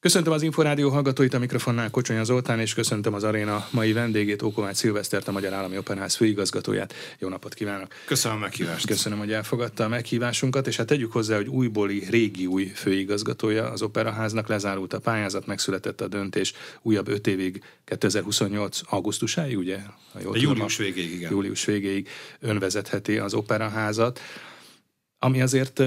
Köszöntöm az Inforádió hallgatóit, a mikrofonnál Kocsonya Zoltán, és köszöntöm az aréna mai vendégét, Ókovács Szilvesztert, a Magyar Állami Operház főigazgatóját. Jó napot kívánok! Köszönöm a meghívást! Köszönöm, hogy elfogadta a meghívásunkat, és hát tegyük hozzá, hogy újbóli, régi új főigazgatója az Operaháznak, lezárult a pályázat, megszületett a döntés újabb öt évig, 2028. augusztusáig, ugye? Ha jól július végéig, igen. Július végéig önvezetheti az Operaházat. Ami azért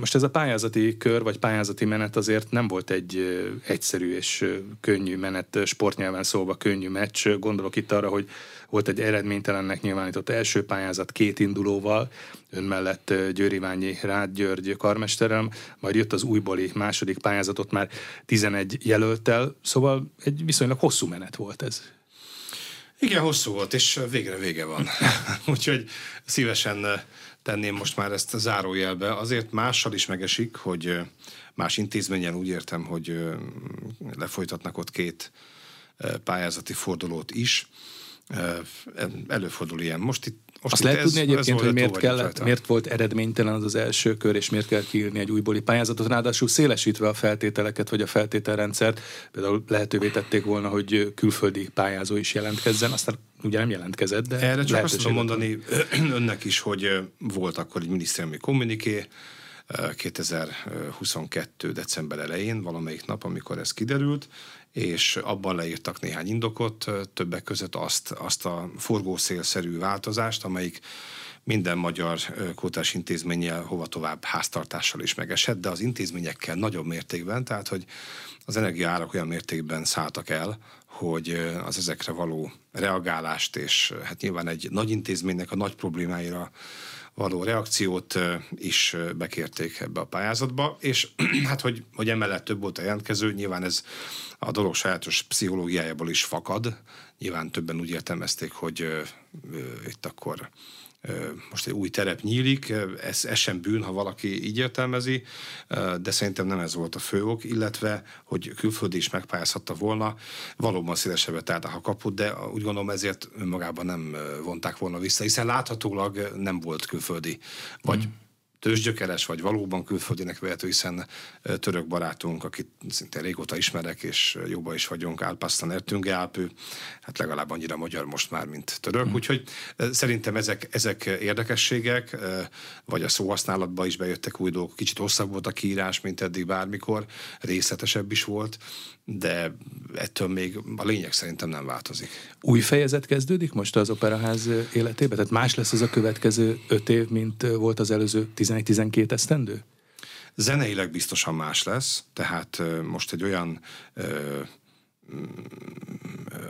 most ez a pályázati kör, vagy pályázati menet azért nem volt egy egyszerű és könnyű menet, sportnyelven szólva könnyű meccs. Gondolok itt arra, hogy volt egy eredménytelennek nyilvánított első pályázat két indulóval, ön mellett Győri Ványi Rád György karmesterem, majd jött az újbóli második pályázatot már 11 jelöltel, szóval egy viszonylag hosszú menet volt ez. Igen, hosszú volt, és végre vége van. Úgyhogy szívesen tenném most már ezt a zárójelbe. Azért mással is megesik, hogy más intézményen úgy értem, hogy lefolytatnak ott két pályázati fordulót is. Előfordul ilyen. Most itt most Azt lehet ez, tudni egyébként, hogy miért, kellett, miért volt eredménytelen az az első kör, és miért kell kiírni egy újbóli pályázatot, ráadásul szélesítve a feltételeket, vagy a feltételrendszert. Például lehetővé tették volna, hogy külföldi pályázó is jelentkezzen, aztán ugye nem jelentkezett, de... Erre csak azt tudom mondani önnek is, hogy volt akkor egy minisztériumi kommuniké, 2022. december elején, valamelyik nap, amikor ez kiderült, és abban leírtak néhány indokot, többek között azt, azt a forgószélszerű változást, amelyik minden magyar kótás intézménnyel hova tovább háztartással is megesett, de az intézményekkel nagyobb mértékben, tehát hogy az energiaárak olyan mértékben szálltak el, hogy az ezekre való reagálást, és hát nyilván egy nagy intézménynek a nagy problémáira való reakciót is bekérték ebbe a pályázatba, és hát, hogy, hogy emellett több volt a jelentkező, nyilván ez a dolog sajátos pszichológiájából is fakad. Nyilván többen úgy értelmezték, hogy itt akkor most egy új terep nyílik, ez, ez sem bűn, ha valaki így értelmezi, de szerintem nem ez volt a fő ok, illetve, hogy külföldi is megpályázhatta volna, valóban szélesebbre tehát a kaput, de úgy gondolom ezért önmagában nem vonták volna vissza, hiszen láthatólag nem volt külföldi, vagy mm tőzsgyökeres, vagy valóban külföldinek vehető, hiszen török barátunk, akit szinte régóta ismerek, és jóba is vagyunk, Álpasztan Ertünge Álpő, hát legalább annyira magyar most már, mint török. Mm. Úgyhogy szerintem ezek, ezek érdekességek, vagy a szóhasználatba is bejöttek új dolgok. Kicsit hosszabb volt a kiírás, mint eddig bármikor, részletesebb is volt, de ettől még a lényeg szerintem nem változik. Új fejezet kezdődik most az Operaház életében? Tehát más lesz az a következő öt év, mint volt az előző 11-12 esztendő? Zeneileg biztosan más lesz, tehát most egy olyan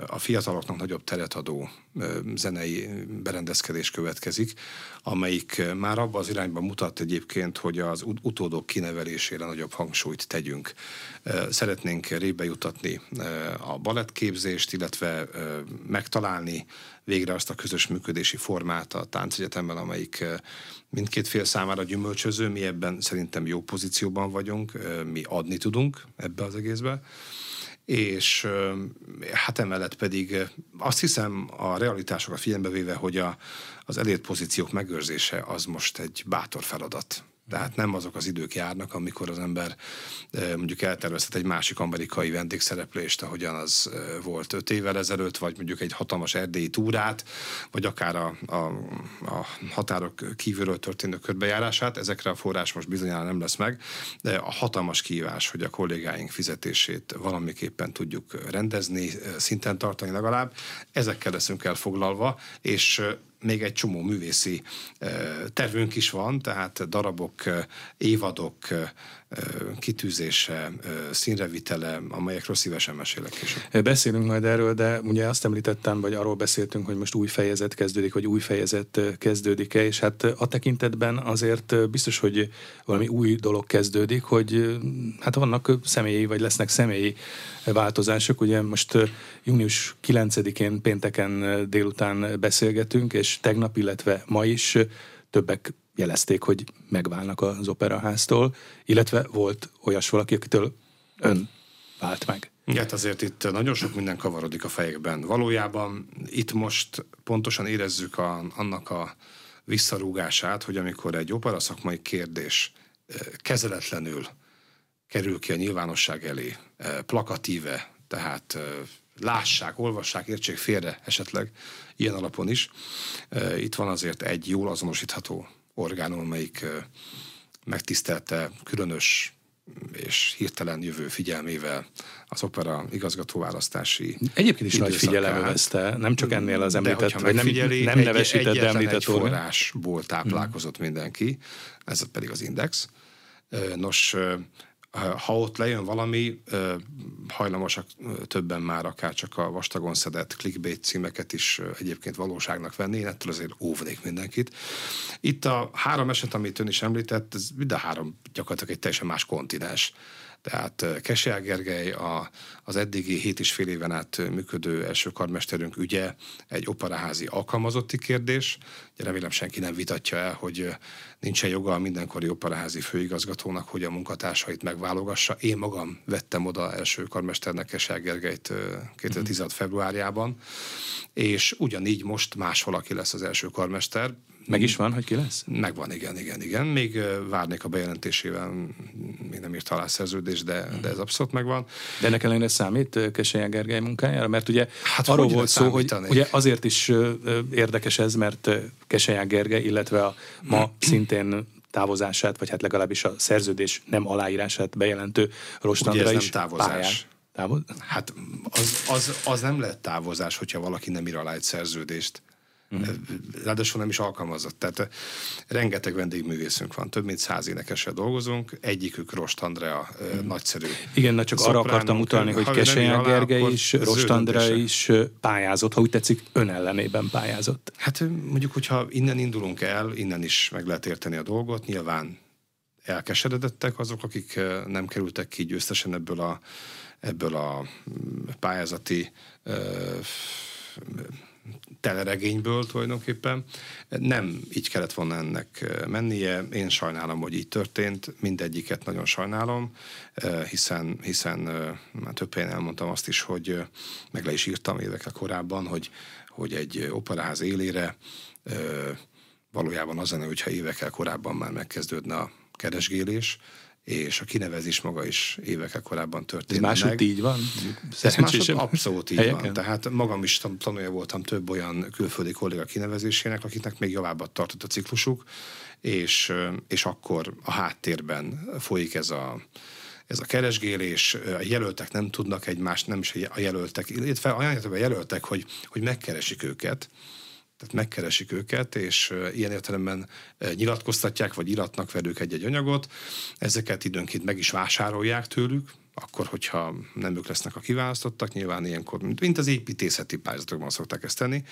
a fiataloknak nagyobb teret adó zenei berendezkedés következik, amelyik már abba az irányba mutat egyébként, hogy az utódok kinevelésére nagyobb hangsúlyt tegyünk. Szeretnénk rébe jutatni a balettképzést, illetve megtalálni végre azt a közös működési formát a táncegyetemben, amelyik mindkét fél számára gyümölcsöző. Mi ebben szerintem jó pozícióban vagyunk, mi adni tudunk ebbe az egészbe és hát emellett pedig azt hiszem a realitásokat figyelembe véve, hogy a, az elért pozíciók megőrzése az most egy bátor feladat. Tehát nem azok az idők járnak, amikor az ember mondjuk eltervezhet egy másik amerikai vendégszereplést, ahogyan az volt öt évvel ezelőtt, vagy mondjuk egy hatalmas erdélyi túrát, vagy akár a, a, a határok kívülről történő körbejárását. Ezekre a forrás most bizonyára nem lesz meg, de a hatalmas kívás, hogy a kollégáink fizetését valamiképpen tudjuk rendezni, szinten tartani legalább, ezekkel leszünk elfoglalva, és még egy csomó művészi tervünk is van, tehát darabok, évadok kitűzése, színrevitele, amelyekről szívesen mesélek is. Beszélünk majd erről, de ugye azt említettem, vagy arról beszéltünk, hogy most új fejezet kezdődik, vagy új fejezet kezdődik-e, és hát a tekintetben azért biztos, hogy valami új dolog kezdődik, hogy hát vannak személyi, vagy lesznek személyi változások. Ugye most június 9-én pénteken délután beszélgetünk, és tegnap, illetve ma is többek jelezték, hogy megválnak az operaháztól, illetve volt olyas valaki, akitől ön vált meg. Hát azért itt nagyon sok minden kavarodik a fejekben. Valójában itt most pontosan érezzük a, annak a visszarúgását, hogy amikor egy opera szakmai kérdés kezeletlenül kerül ki a nyilvánosság elé, plakatíve, tehát lássák, olvassák, értsék félre esetleg ilyen alapon is. Itt van azért egy jól azonosítható orgánum, amelyik megtisztelte különös és hirtelen jövő figyelmével az opera igazgatóválasztási Egyébként is nagy figyelem övezte, nem csak ennél az említett, vagy nem, nem nevesített, de említett egy forrásból táplálkozott mindenki, ez pedig az Index. Nos, ha ott lejön valami, hajlamosak többen már akár csak a vastagon szedett clickbait címeket is egyébként valóságnak venni, én ettől azért óvnék mindenkit. Itt a három eset, amit ön is említett, ez mind a három gyakorlatilag egy teljesen más kontinens. Tehát Kesel Gergely a, az eddigi hét és fél éven át működő első karmesterünk ügye egy operaházi alkalmazotti kérdés. Ugye remélem senki nem vitatja el, hogy nincsen joga a mindenkori operaházi főigazgatónak, hogy a munkatársait megválogassa. Én magam vettem oda első karmesternek Kesel Gergelyt 2016. Mm. februárjában, és ugyanígy most más valaki lesz az első karmester. Meg is van, hogy ki lesz? Megvan, igen, igen, igen. Még várnék a bejelentésével, még nem írt alá szerződés, de, de ez abszolút megvan. De ennek ellenére számít Keselyán Gergely munkájára? Mert ugye hát arról volt szó, hogy ugye azért is érdekes ez, mert Keselyán Gergely, illetve a ma szintén távozását, vagy hát legalábbis a szerződés nem aláírását bejelentő Rostandra is nem távozás. Pályán. Távoz? Hát az, az, az nem lehet távozás, hogyha valaki nem ír alá egy szerződést. Uh-huh. Ráadásul nem is alkalmazott. Tehát eh, rengeteg vendégművészünk van, több mint száz énekessel dolgozunk, egyikük Rost Andrea uh-huh. nagyszerű. Igen, na csak arra akartam utalni, hogy Keselyán Gergely is, Rost Andrea is pályázott, ha úgy tetszik, ön ellenében pályázott. Hát mondjuk, hogyha innen indulunk el, innen is meg lehet érteni a dolgot, nyilván elkeseredettek azok, akik nem kerültek ki győztesen ebből a, ebből a mm, pályázati teleregényből tulajdonképpen. Nem így kellett volna ennek mennie. Én sajnálom, hogy így történt. Mindegyiket nagyon sajnálom, hiszen, hiszen már több helyen elmondtam azt is, hogy meg le is írtam évekkel korábban, hogy, hogy egy operaház élére valójában az lenne, hogyha évekkel korábban már megkezdődne a keresgélés, és a kinevezés maga is évekkel korábban történt Ez máshogy így van? Máshogy abszolút így helyeken? van. Tehát magam is tanulja voltam több olyan külföldi kolléga kinevezésének, akiknek még javábbat tartott a ciklusuk, és, és akkor a háttérben folyik ez a, ez a keresgélés, a jelöltek nem tudnak egymást, nem is a jelöltek, illetve a jelöltek, hogy, hogy megkeresik őket, tehát megkeresik őket, és ilyen értelemben nyilatkoztatják, vagy iratnak velük egy-egy anyagot. Ezeket időnként meg is vásárolják tőlük, akkor, hogyha nem ők lesznek a kiválasztottak, nyilván ilyenkor, mint az építészeti pályázatokban szokták ezt tenni,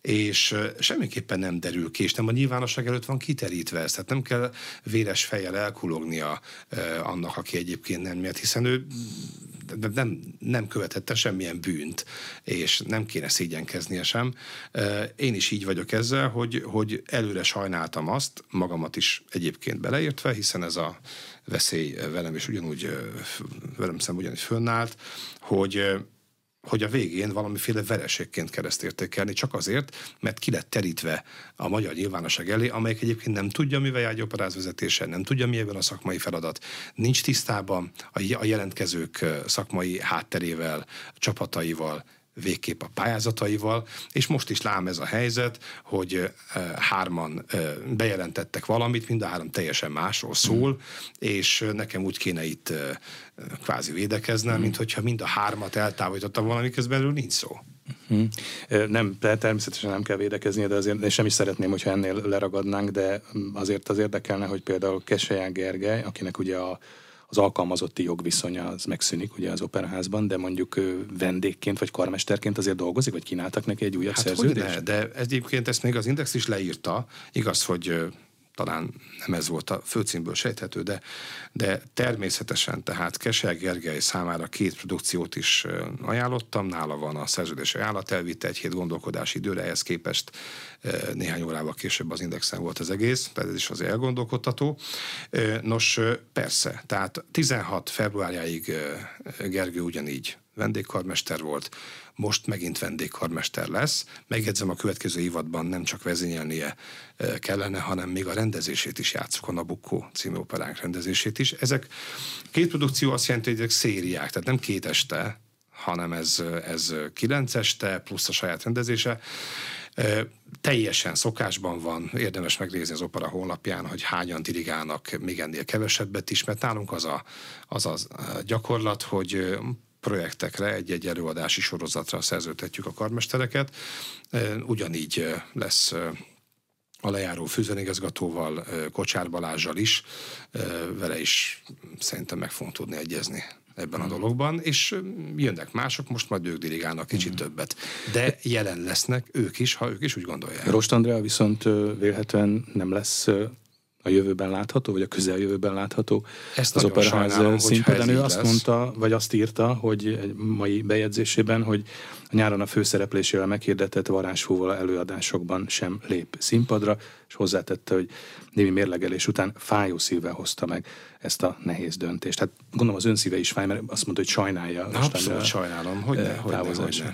és semmiképpen nem derül ki, és nem a nyilvánosság előtt van kiterítve ez, tehát nem kell véres fejjel elkulognia annak, aki egyébként nem miatt, hiszen ő nem, nem követette semmilyen bűnt, és nem kéne szégyenkeznie sem. Én is így vagyok ezzel, hogy, hogy előre sajnáltam azt, magamat is egyébként beleértve, hiszen ez a veszély velem is ugyanúgy, velem szemben ugyanúgy fönnállt, hogy hogy a végén valamiféle vereségként kereszt értékelni, csak azért, mert ki lett terítve a magyar nyilvánosság elé, amelyik egyébként nem tudja, mivel jár egy operáz vezetése, nem tudja, mi ebben a szakmai feladat, nincs tisztában a jelentkezők szakmai hátterével, csapataival, végképp a pályázataival, és most is lám ez a helyzet, hogy hárman bejelentettek valamit, mind a három teljesen másról szól, mm. és nekem úgy kéne itt kvázi védekeznem, mm. mint hogyha mind a hármat eltávolítottam volna, miközben erről nincs szó. Hmm. Nem, természetesen nem kell védekezni, de azért és sem is szeretném, hogyha ennél leragadnánk, de azért az érdekelne, hogy például Keselyán Gergely, akinek ugye a az alkalmazotti jogviszonya az megszűnik ugye az operaházban, de mondjuk vendégként vagy karmesterként azért dolgozik, vagy kínáltak neki egy újabb hát szerződést? Ne, de egyébként ezt még az Index is leírta. Igaz, hogy talán nem ez volt a főcímből sejthető, de, de természetesen tehát Kesel Gergely számára két produkciót is ajánlottam, nála van a szerződés ajánlat, elvitte egy hét gondolkodási időre, ehhez képest néhány órával később az Indexen volt az egész, tehát ez is az elgondolkodtató. Nos, persze, tehát 16 februárjáig Gergő ugyanígy vendégkarmester volt, most megint vendégkarmester lesz. Megjegyzem, a következő évadban nem csak vezényelnie kellene, hanem még a rendezését is játszok, a Nabucco című operánk rendezését is. Ezek két produkció azt jelenti, hogy ezek szériák, tehát nem két este, hanem ez, ez kilenc este, plusz a saját rendezése. Teljesen szokásban van, érdemes megnézni az opera honlapján, hogy hányan dirigálnak még ennél kevesebbet is, mert nálunk az a, az a gyakorlat, hogy projektekre, egy-egy előadási sorozatra szerződtetjük a karmestereket. Ugyanígy lesz a lejáró főzenigazgatóval, Kocsár Balázsjal is, vele is szerintem meg fogunk tudni egyezni ebben a hmm. dologban, és jönnek mások, most majd ők dirigálnak kicsit mm. többet. De jelen lesznek ők is, ha ők is úgy gondolják. Rost Andrea viszont vélhetően nem lesz a jövőben látható, vagy a közeljövőben látható Ezt az Operaház színpadán. Ő azt lesz. mondta, vagy azt írta, hogy egy mai bejegyzésében, hogy a nyáron a főszereplésével meghirdetett varázsfúval előadásokban sem lép színpadra, és hozzátette, hogy némi mérlegelés után fájó szívvel hozta meg ezt a nehéz döntést. Hát gondolom az önszíve is fáj, mert azt mondta, hogy sajnálja. Abszolút sajnálom, hogy ne, hogy ne, hogy ne.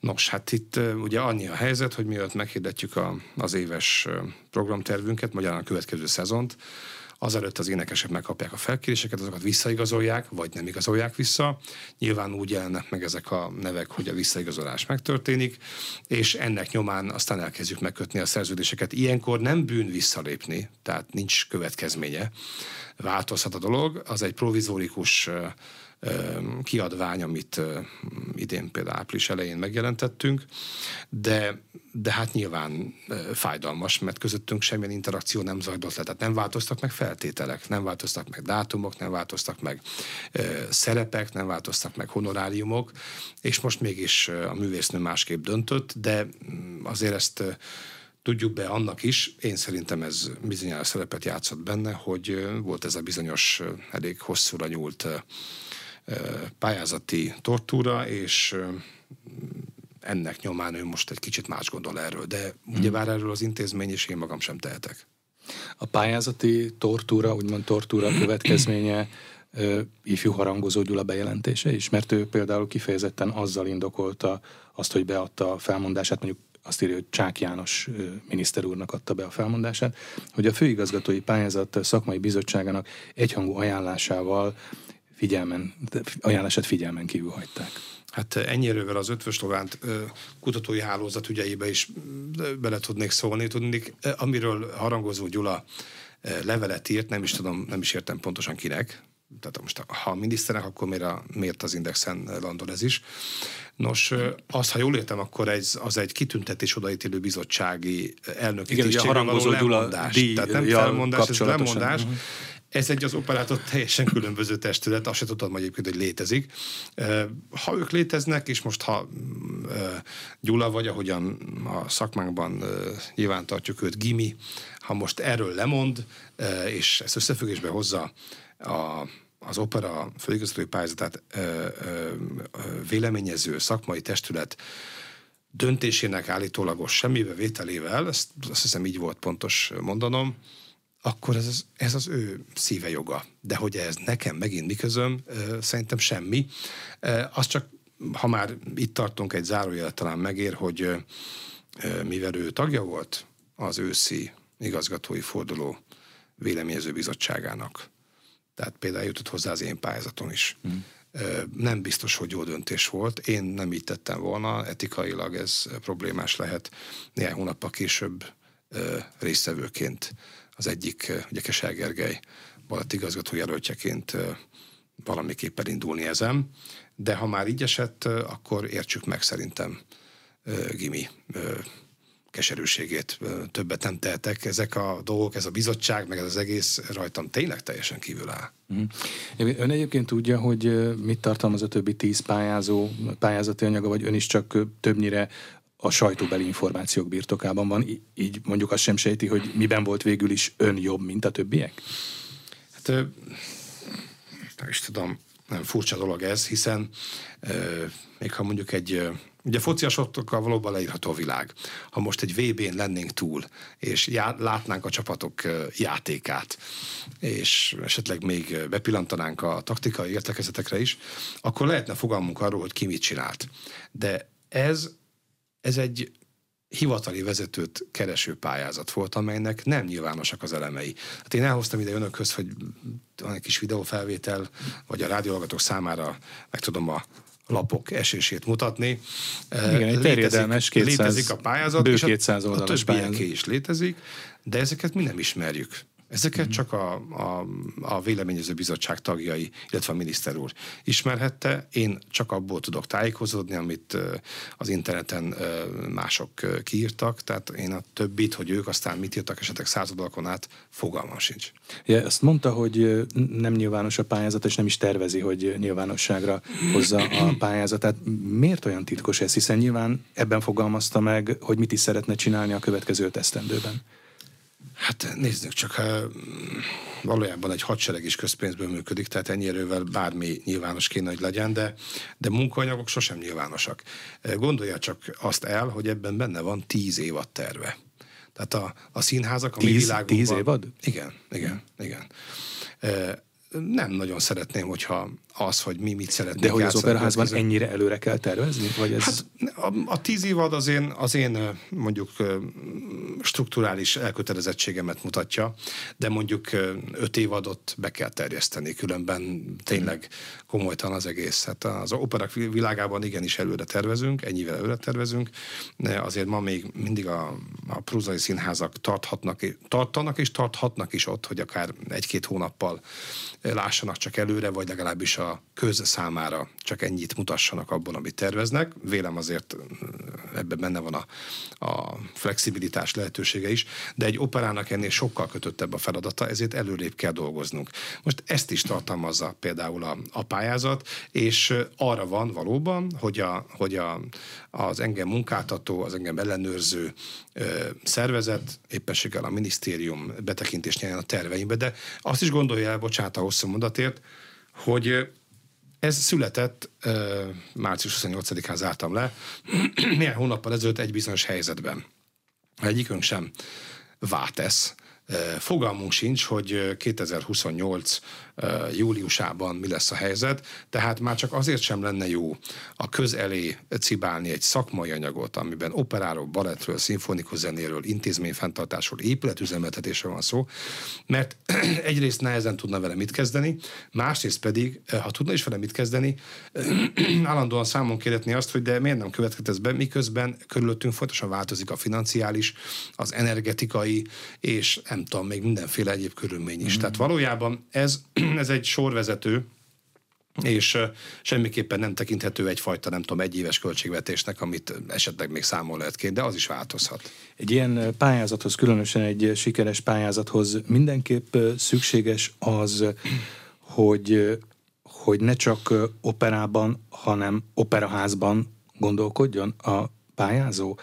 Nos, hát itt ugye annyi a helyzet, hogy mielőtt meghirdetjük a, az éves programtervünket, magyarán a következő szezont, azelőtt az énekesek megkapják a felkéréseket, azokat visszaigazolják, vagy nem igazolják vissza. Nyilván úgy jelennek meg ezek a nevek, hogy a visszaigazolás megtörténik, és ennek nyomán aztán elkezdjük megkötni a szerződéseket. Ilyenkor nem bűn visszalépni, tehát nincs következménye. Változhat a dolog, az egy provizórikus kiadvány, amit idén például április elején megjelentettünk, de, de hát nyilván fájdalmas, mert közöttünk semmilyen interakció nem zajlott le, tehát nem változtak meg feltételek, nem változtak meg dátumok, nem változtak meg szerepek, nem változtak meg honoráriumok, és most mégis a művésznő másképp döntött, de mm, azért ezt tudjuk be annak is, én szerintem ez bizonyára szerepet játszott benne, hogy volt ez a bizonyos elég hosszúra nyúlt pályázati tortúra, és ennek nyomán ő most egy kicsit más gondol erről, de hmm. ugyebár erről az intézmény és én magam sem tehetek. A pályázati tortúra, úgymond tortúra következménye ifjú harangozó Gyula bejelentése is, mert ő például kifejezetten azzal indokolta azt, hogy beadta a felmondását, mondjuk azt írja, hogy Csák János miniszter úrnak adta be a felmondását, hogy a főigazgatói pályázat szakmai bizottságának egyhangú ajánlásával figyelmen, ajánlását figyelmen kívül hagyták. Hát ennyire az ötvös Lovánt kutatói hálózat ügyeibe is bele tudnék szólni. Tudnék, amiről Harangozó Gyula levelet írt, nem is tudom, nem is értem pontosan kinek, tehát most ha a miniszternek, akkor miért, a, miért az Indexen landol ez is. Nos, azt, ha jól értem, akkor ez, az egy kitüntetés odaítélő bizottsági elnöki Igen, ugye a harangozó Gyula díj, Tehát nem felmondás, ez lemondás. Uh-huh. Ez egy az operátor teljesen különböző testület, azt se tudtam egyébként, hogy létezik. Ha ők léteznek, és most ha Gyula vagy, ahogyan a szakmánkban nyilván tartjuk őt, Gimi, ha most erről lemond, és ezt összefüggésbe hozza a, az opera főigazgatói pályázatát véleményező szakmai testület döntésének állítólagos semmibe vételével, ezt azt hiszem így volt pontos mondanom, akkor ez az, ez az ő szíve joga. De hogy ez nekem megint mi közöm, szerintem semmi. Az csak, ha már itt tartunk, egy zárójelet talán megér, hogy mivel ő tagja volt az őszi igazgatói forduló véleményező bizottságának, tehát például jutott hozzá az én pályázaton is. Mm. Nem biztos, hogy jó döntés volt. Én nem így tettem volna, etikailag ez problémás lehet. Néhány hónappal később résztvevőként az egyik, ugye Kesel Gergely balett igazgató jelöltjeként valamiképpen indulni ezen. De ha már így esett, akkor értsük meg szerintem Gimi keserűségét többet nem tehetek. Ezek a dolgok, ez a bizottság, meg ez az egész rajtam tényleg teljesen kívül áll. Mm. Ön egyébként tudja, hogy mit tartalmaz a többi tíz pályázó, pályázati anyaga, vagy ön is csak többnyire a sajtóbeli információk birtokában van, így mondjuk azt sem sejti, hogy miben volt végül is ön jobb, mint a többiek? Hát nem is tudom, nem furcsa dolog ez, hiszen még ha mondjuk egy Ugye fociasokkal valóban leírható a világ. Ha most egy VB-n lennénk túl, és já- látnánk a csapatok játékát, és esetleg még bepillantanánk a taktikai értekezetekre is, akkor lehetne fogalmunk arról, hogy ki mit csinált. De ez, ez egy hivatali vezetőt kereső pályázat volt, amelynek nem nyilvánosak az elemei. Hát én elhoztam ide önökhöz, hogy van egy kis videófelvétel, vagy a rádióhallgatók számára meg tudom a lapok esését mutatni. Igen, egy terjedelmes 200, létezik a pályázat, bő és 200 a, a oldalas többieké is létezik, de ezeket mi nem ismerjük. Ezeket mm. csak a, a, a véleményező bizottság tagjai, illetve a miniszter úr ismerhette. Én csak abból tudok tájékozódni, amit az interneten mások kiírtak, tehát én a többit, hogy ők aztán mit írtak esetleg századalkon át, fogalmam sincs. Ja, azt mondta, hogy nem nyilvános a pályázat, és nem is tervezi, hogy nyilvánosságra hozza a pályázatát. Miért olyan titkos ez? Hiszen nyilván ebben fogalmazta meg, hogy mit is szeretne csinálni a következő tesztendőben. Hát nézzük csak, valójában egy hadsereg is közpénzből működik, tehát ennyi erővel bármi nyilvános kéne, hogy legyen, de, de munkaanyagok sosem nyilvánosak. Gondolja csak azt el, hogy ebben benne van tíz évad terve. Tehát a, a színházak a tíz, mi világunkban... Tíz évad? Igen, igen, igen nem nagyon szeretném, hogyha az, hogy mi mit szeretnénk De hogy az operaházban ennyire előre kell tervezni? Vagy ez... Hát a, a tíz évad az én, az én mondjuk strukturális elkötelezettségemet mutatja, de mondjuk öt évadot be kell terjeszteni, különben tényleg komolytan az egész. Hát az operak világában igenis előre tervezünk, ennyivel előre tervezünk, de azért ma még mindig a, a prúzai színházak tarthatnak, tartanak és tarthatnak is ott, hogy akár egy-két hónappal lássanak csak előre, vagy legalábbis a köz számára csak ennyit mutassanak abban, amit terveznek. Vélem azért ebben benne van a, a flexibilitás lehetősége is, de egy operának ennél sokkal kötöttebb a feladata, ezért előrébb kell dolgoznunk. Most ezt is tartalmazza például a, a pályázat, és arra van valóban, hogy, a, hogy a, az engem munkáltató, az engem ellenőrző ö, szervezet, éppenséggel a minisztérium betekintést nyerjen a terveimbe, de azt is gondolja el, bocsánat a hosszú mondatért, hogy ez született, március 28-án zártam le, néhány hónappal ezelőtt egy bizonyos helyzetben. Egyikünk sem vátesz, Fogalmunk sincs, hogy 2028 júliusában mi lesz a helyzet, tehát már csak azért sem lenne jó a köz elé cibálni egy szakmai anyagot, amiben operáról, balettről, szimfonikus zenéről, intézményfenntartásról, épületüzemeltetésről van szó, mert egyrészt nehezen tudna vele mit kezdeni, másrészt pedig, ha tudna is vele mit kezdeni, állandóan számon kérhetni azt, hogy de miért nem következett ez be, miközben körülöttünk fontosan változik a financiális, az energetikai, és nem tudom, még mindenféle egyéb körülmény is. Mm. Tehát valójában ez, ez egy sorvezető, és semmiképpen nem tekinthető egyfajta, nem tudom, egyéves költségvetésnek, amit esetleg még számol lehet kérni, de az is változhat. Egy ilyen pályázathoz, különösen egy sikeres pályázathoz mindenképp szükséges az, hogy, hogy ne csak operában, hanem operaházban gondolkodjon a pályázó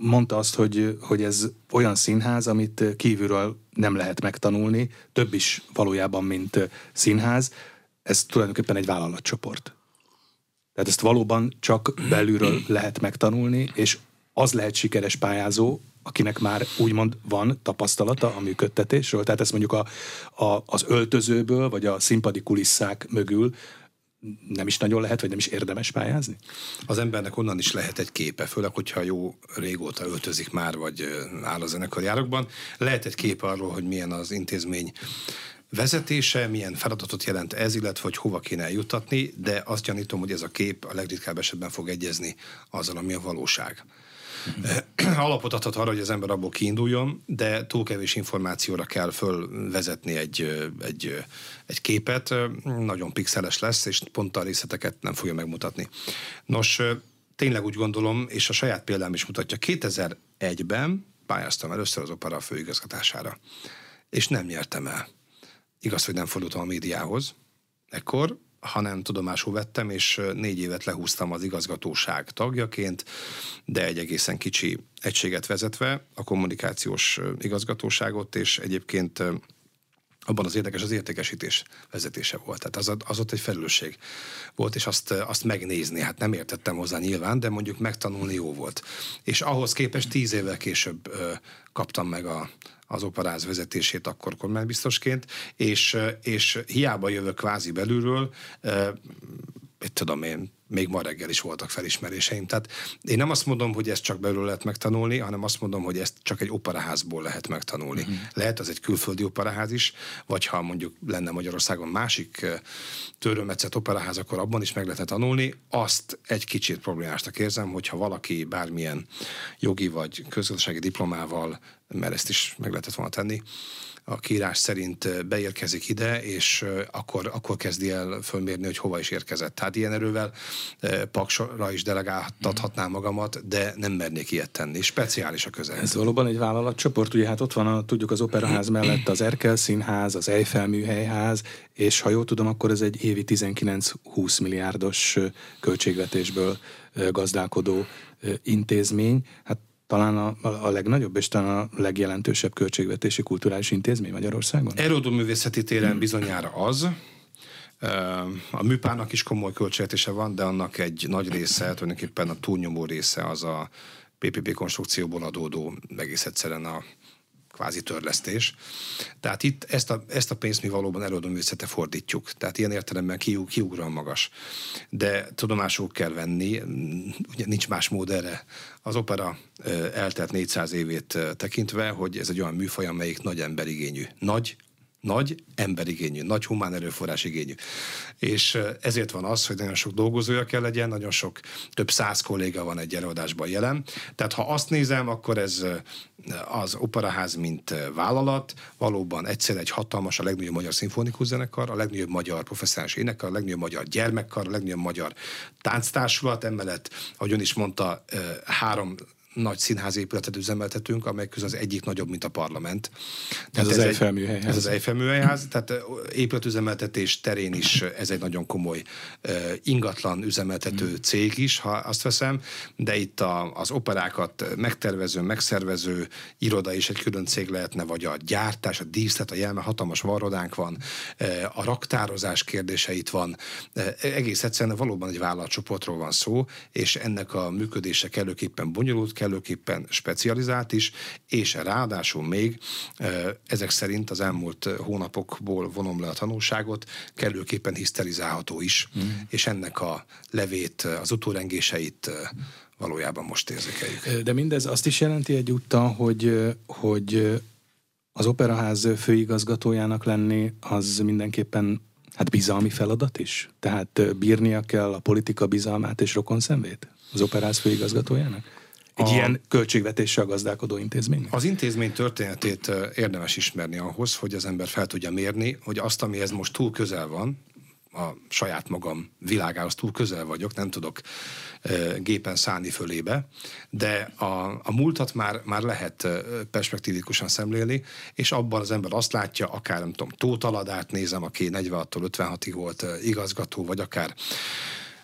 mondta azt, hogy, hogy ez olyan színház, amit kívülről nem lehet megtanulni, több is valójában, mint színház. Ez tulajdonképpen egy vállalatcsoport. Tehát ezt valóban csak belülről lehet megtanulni, és az lehet sikeres pályázó, akinek már úgymond van tapasztalata a működtetésről. Tehát ezt mondjuk a, a, az öltözőből, vagy a színpadi kulisszák mögül nem is nagyon lehet, vagy nem is érdemes pályázni? Az embernek onnan is lehet egy képe, főleg, hogyha jó régóta öltözik már, vagy áll a zenekarjárokban. Lehet egy kép arról, hogy milyen az intézmény vezetése, milyen feladatot jelent ez, illetve hogy hova kéne eljutatni, de azt gyanítom, hogy ez a kép a legritkább esetben fog egyezni azzal, ami a valóság. Alapot adhat arra, hogy az ember abból kiinduljon, de túl kevés információra kell fölvezetni egy, egy, egy képet, nagyon pixeles lesz, és pont a részleteket nem fogja megmutatni. Nos, tényleg úgy gondolom, és a saját példám is mutatja, 2001-ben pályáztam először az opera főigazgatására, és nem nyertem el. Igaz, hogy nem fordultam a médiához, ekkor, hanem tudomásul vettem, és négy évet lehúztam az igazgatóság tagjaként, de egy egészen kicsi egységet vezetve, a kommunikációs igazgatóságot, és egyébként abban az érdekes az értékesítés vezetése volt. Tehát az, az ott egy felelősség volt, és azt, azt megnézni, hát nem értettem hozzá nyilván, de mondjuk megtanulni jó volt. És ahhoz képest tíz évvel később ö, kaptam meg a, az operáz vezetését akkor kormánybiztosként, és, és hiába jövök kvázi belülről, mit tudom én, még ma reggel is voltak felismeréseim. Tehát én nem azt mondom, hogy ezt csak belül lehet megtanulni, hanem azt mondom, hogy ezt csak egy operaházból lehet megtanulni. Uh-huh. Lehet az egy külföldi operaház is, vagy ha mondjuk lenne Magyarországon másik törőmetszett operaház, akkor abban is meg lehetne tanulni. Azt egy kicsit problémásnak érzem, hogyha valaki bármilyen jogi vagy közgazdasági diplomával, mert ezt is meg lehetett volna tenni, a kiírás szerint beérkezik ide, és akkor, akkor kezdi el fölmérni, hogy hova is érkezett. Tehát ilyen erővel paksra is delegáltathatnám magamat, de nem mernék ilyet tenni. Speciális a közel. Ez valóban egy vállalatcsoport, ugye hát ott van, a, tudjuk az Operaház mellett az Erkel Színház, az Eiffel Műhelyház, és ha jól tudom, akkor ez egy évi 19-20 milliárdos költségvetésből gazdálkodó intézmény. Hát talán a, a legnagyobb és talán a legjelentősebb költségvetési kulturális intézmény Magyarországon? Erodó téren bizonyára az, a műpának is komoly költségvetése van, de annak egy nagy része, tulajdonképpen a túlnyomó része az a PPP konstrukcióból adódó egész egyszerűen a kvázi törlesztés. Tehát itt ezt a, ezt a pénzt mi valóban előadóművészete fordítjuk. Tehát ilyen értelemben kiug, kiugran magas. De tudomásul kell venni, ugye nincs más mód erre. Az opera eltelt 400 évét tekintve, hogy ez egy olyan műfaj, amelyik nagy emberigényű. Nagy, nagy emberigényű, nagy humán erőforrás igényű. És ezért van az, hogy nagyon sok dolgozója kell legyen, nagyon sok, több száz kolléga van egy előadásban jelen. Tehát ha azt nézem, akkor ez az Operaház, mint vállalat, valóban egyszer egy hatalmas, a legnagyobb magyar szimfonikus zenekar, a legnagyobb magyar professzionális énekar, a legnagyobb magyar gyermekkar, a legnagyobb magyar tánctársulat, emellett, ahogy ön is mondta, három nagy színházi épületet üzemeltetünk, amely közül az egyik nagyobb, mint a parlament. Tehát ez, ez az Eiffel. Ez az Eiffel műhelyház, tehát épületüzemeltetés terén is ez egy nagyon komoly ingatlan üzemeltető hmm. cég is, ha azt veszem, de itt a, az operákat megtervező, megszervező iroda is egy külön cég lehetne, vagy a gyártás, a díszlet, a jelme, hatalmas varrodánk van, a raktározás kérdése itt van. Egész egyszerűen valóban egy vállalatcsoportról van szó, és ennek a működése kellőképpen bonyolult, kellőképpen specializált is, és ráadásul még ezek szerint az elmúlt hónapokból vonom le a tanulságot, kellőképpen hiszterizálható is, mm. és ennek a levét, az utórengéseit valójában most érzékeljük. De mindez azt is jelenti egyúttal, hogy, hogy az operaház főigazgatójának lenni, az mindenképpen hát bizalmi feladat is? Tehát bírnia kell a politika bizalmát és rokonszenvét az operáz főigazgatójának? Egy a, ilyen költségvetéssel gazdálkodó intézmény? Az intézmény történetét érdemes ismerni ahhoz, hogy az ember fel tudja mérni, hogy azt, amihez most túl közel van, a saját magam világához túl közel vagyok, nem tudok e, gépen szállni fölébe, de a, a múltat már, már lehet perspektívikusan szemlélni, és abban az ember azt látja, akár nem tudom, Tóth Aladát nézem, aki 46-tól 56-ig volt igazgató, vagy akár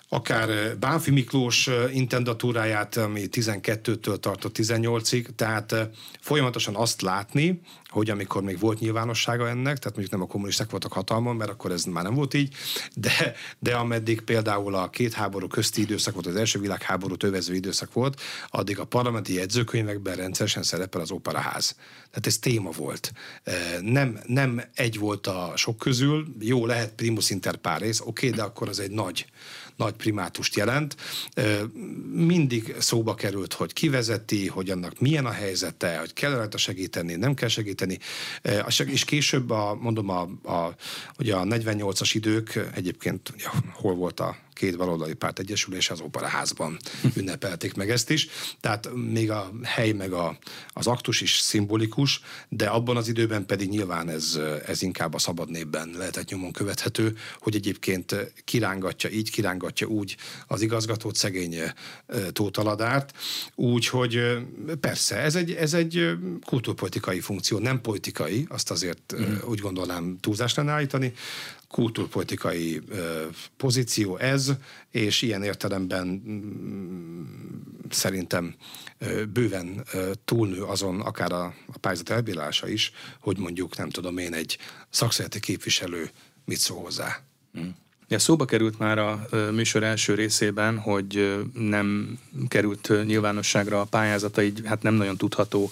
akár eh, Bánfi Miklós eh, intendatúráját, ami 12-től tartott 18-ig, tehát eh, folyamatosan azt látni, hogy amikor még volt nyilvánossága ennek, tehát mondjuk nem a kommunisták voltak hatalmon, mert akkor ez már nem volt így, de, de ameddig például a két háború közti időszak volt, az első világháború övező időszak volt, addig a parlamenti jegyzőkönyvekben rendszeresen szerepel az operaház. Tehát ez téma volt. Nem, nem egy volt a sok közül, jó, lehet primus inter pares, oké, okay, de akkor az egy nagy, nagy primátust jelent. Mindig szóba került, hogy kivezeti, hogy annak milyen a helyzete, hogy kell rajta segíteni, nem kell segíteni. És később, a, mondom, a, a, ugye a 48-as idők egyébként hol volt a két baloldali párt egyesülése az operaházban ünnepelték meg ezt is. Tehát még a hely meg a, az aktus is szimbolikus, de abban az időben pedig nyilván ez, ez inkább a szabad népben lehetett nyomon követhető, hogy egyébként kirángatja így, kirángatja úgy az igazgatót, szegény Tótaladárt, úgy, hogy persze, ez egy, ez egy kultúrpolitikai funkció, nem politikai, azt azért mm. úgy gondolnám túlzás lenne állítani, kultúrpolitikai pozíció ez, és ilyen értelemben mm, szerintem bőven túlnő azon akár a, a pályázat elbírálása is, hogy mondjuk nem tudom én egy szakszereti képviselő mit szól hozzá. Hmm. Ja, szóba került már a műsor első részében, hogy nem került nyilvánosságra a pályázata, így hát nem nagyon tudható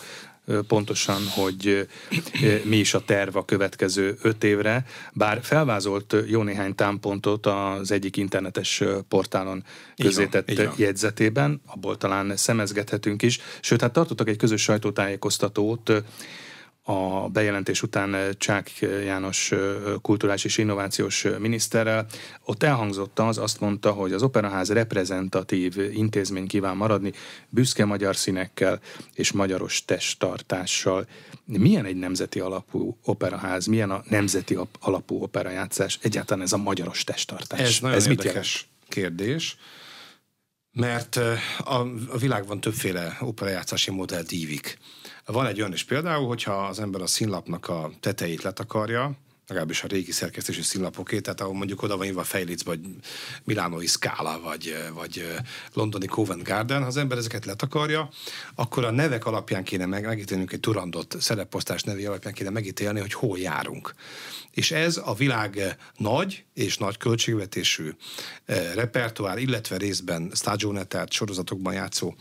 pontosan, hogy mi is a terv a következő öt évre, bár felvázolt jó néhány támpontot az egyik internetes portálon közétett jegyzetében, abból talán szemezgethetünk is, sőt, hát tartottak egy közös sajtótájékoztatót, a bejelentés után Csák János kulturális és innovációs miniszterrel. Ott elhangzott az, azt mondta, hogy az Operaház reprezentatív intézmény kíván maradni, büszke magyar színekkel és magyaros testtartással. Milyen egy nemzeti alapú operaház, milyen a nemzeti alapú operajátszás, egyáltalán ez a magyaros testtartás? Ez nagyon ez érdekes mit kérdés mert a, a világban többféle operajátszási modell dívik. Van egy olyan is például, hogyha az ember a színlapnak a tetejét letakarja, legalábbis a régi szerkesztési színlapoké, tehát ahol mondjuk oda van írva Fejlic, vagy Milánói Scala, vagy, vagy londoni Covent Garden, ha az ember ezeket letakarja, akkor a nevek alapján kéne meg, megítélnünk egy turandot szerepposztás nevi alapján kéne megítélni, hogy hol járunk. És ez a világ nagy és nagy költségvetésű repertoár, illetve részben stagionetárt sorozatokban játszó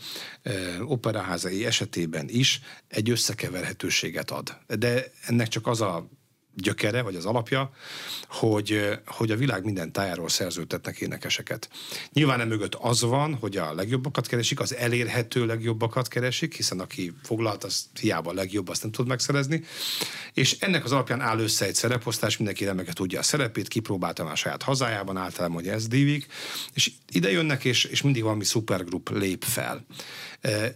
operaházai esetében is egy összekeverhetőséget ad. De ennek csak az a gyökere, vagy az alapja, hogy, hogy a világ minden tájáról szerződtetnek énekeseket. Nyilván nem mögött az van, hogy a legjobbakat keresik, az elérhető legjobbakat keresik, hiszen aki foglalt, az hiába a legjobb, azt nem tud megszerezni. És ennek az alapján áll össze egy szereposztás, mindenki remeke tudja a szerepét, kipróbálta már saját hazájában, általában, hogy ez dívik, és ide jönnek, és, és mindig valami szupergrup lép fel.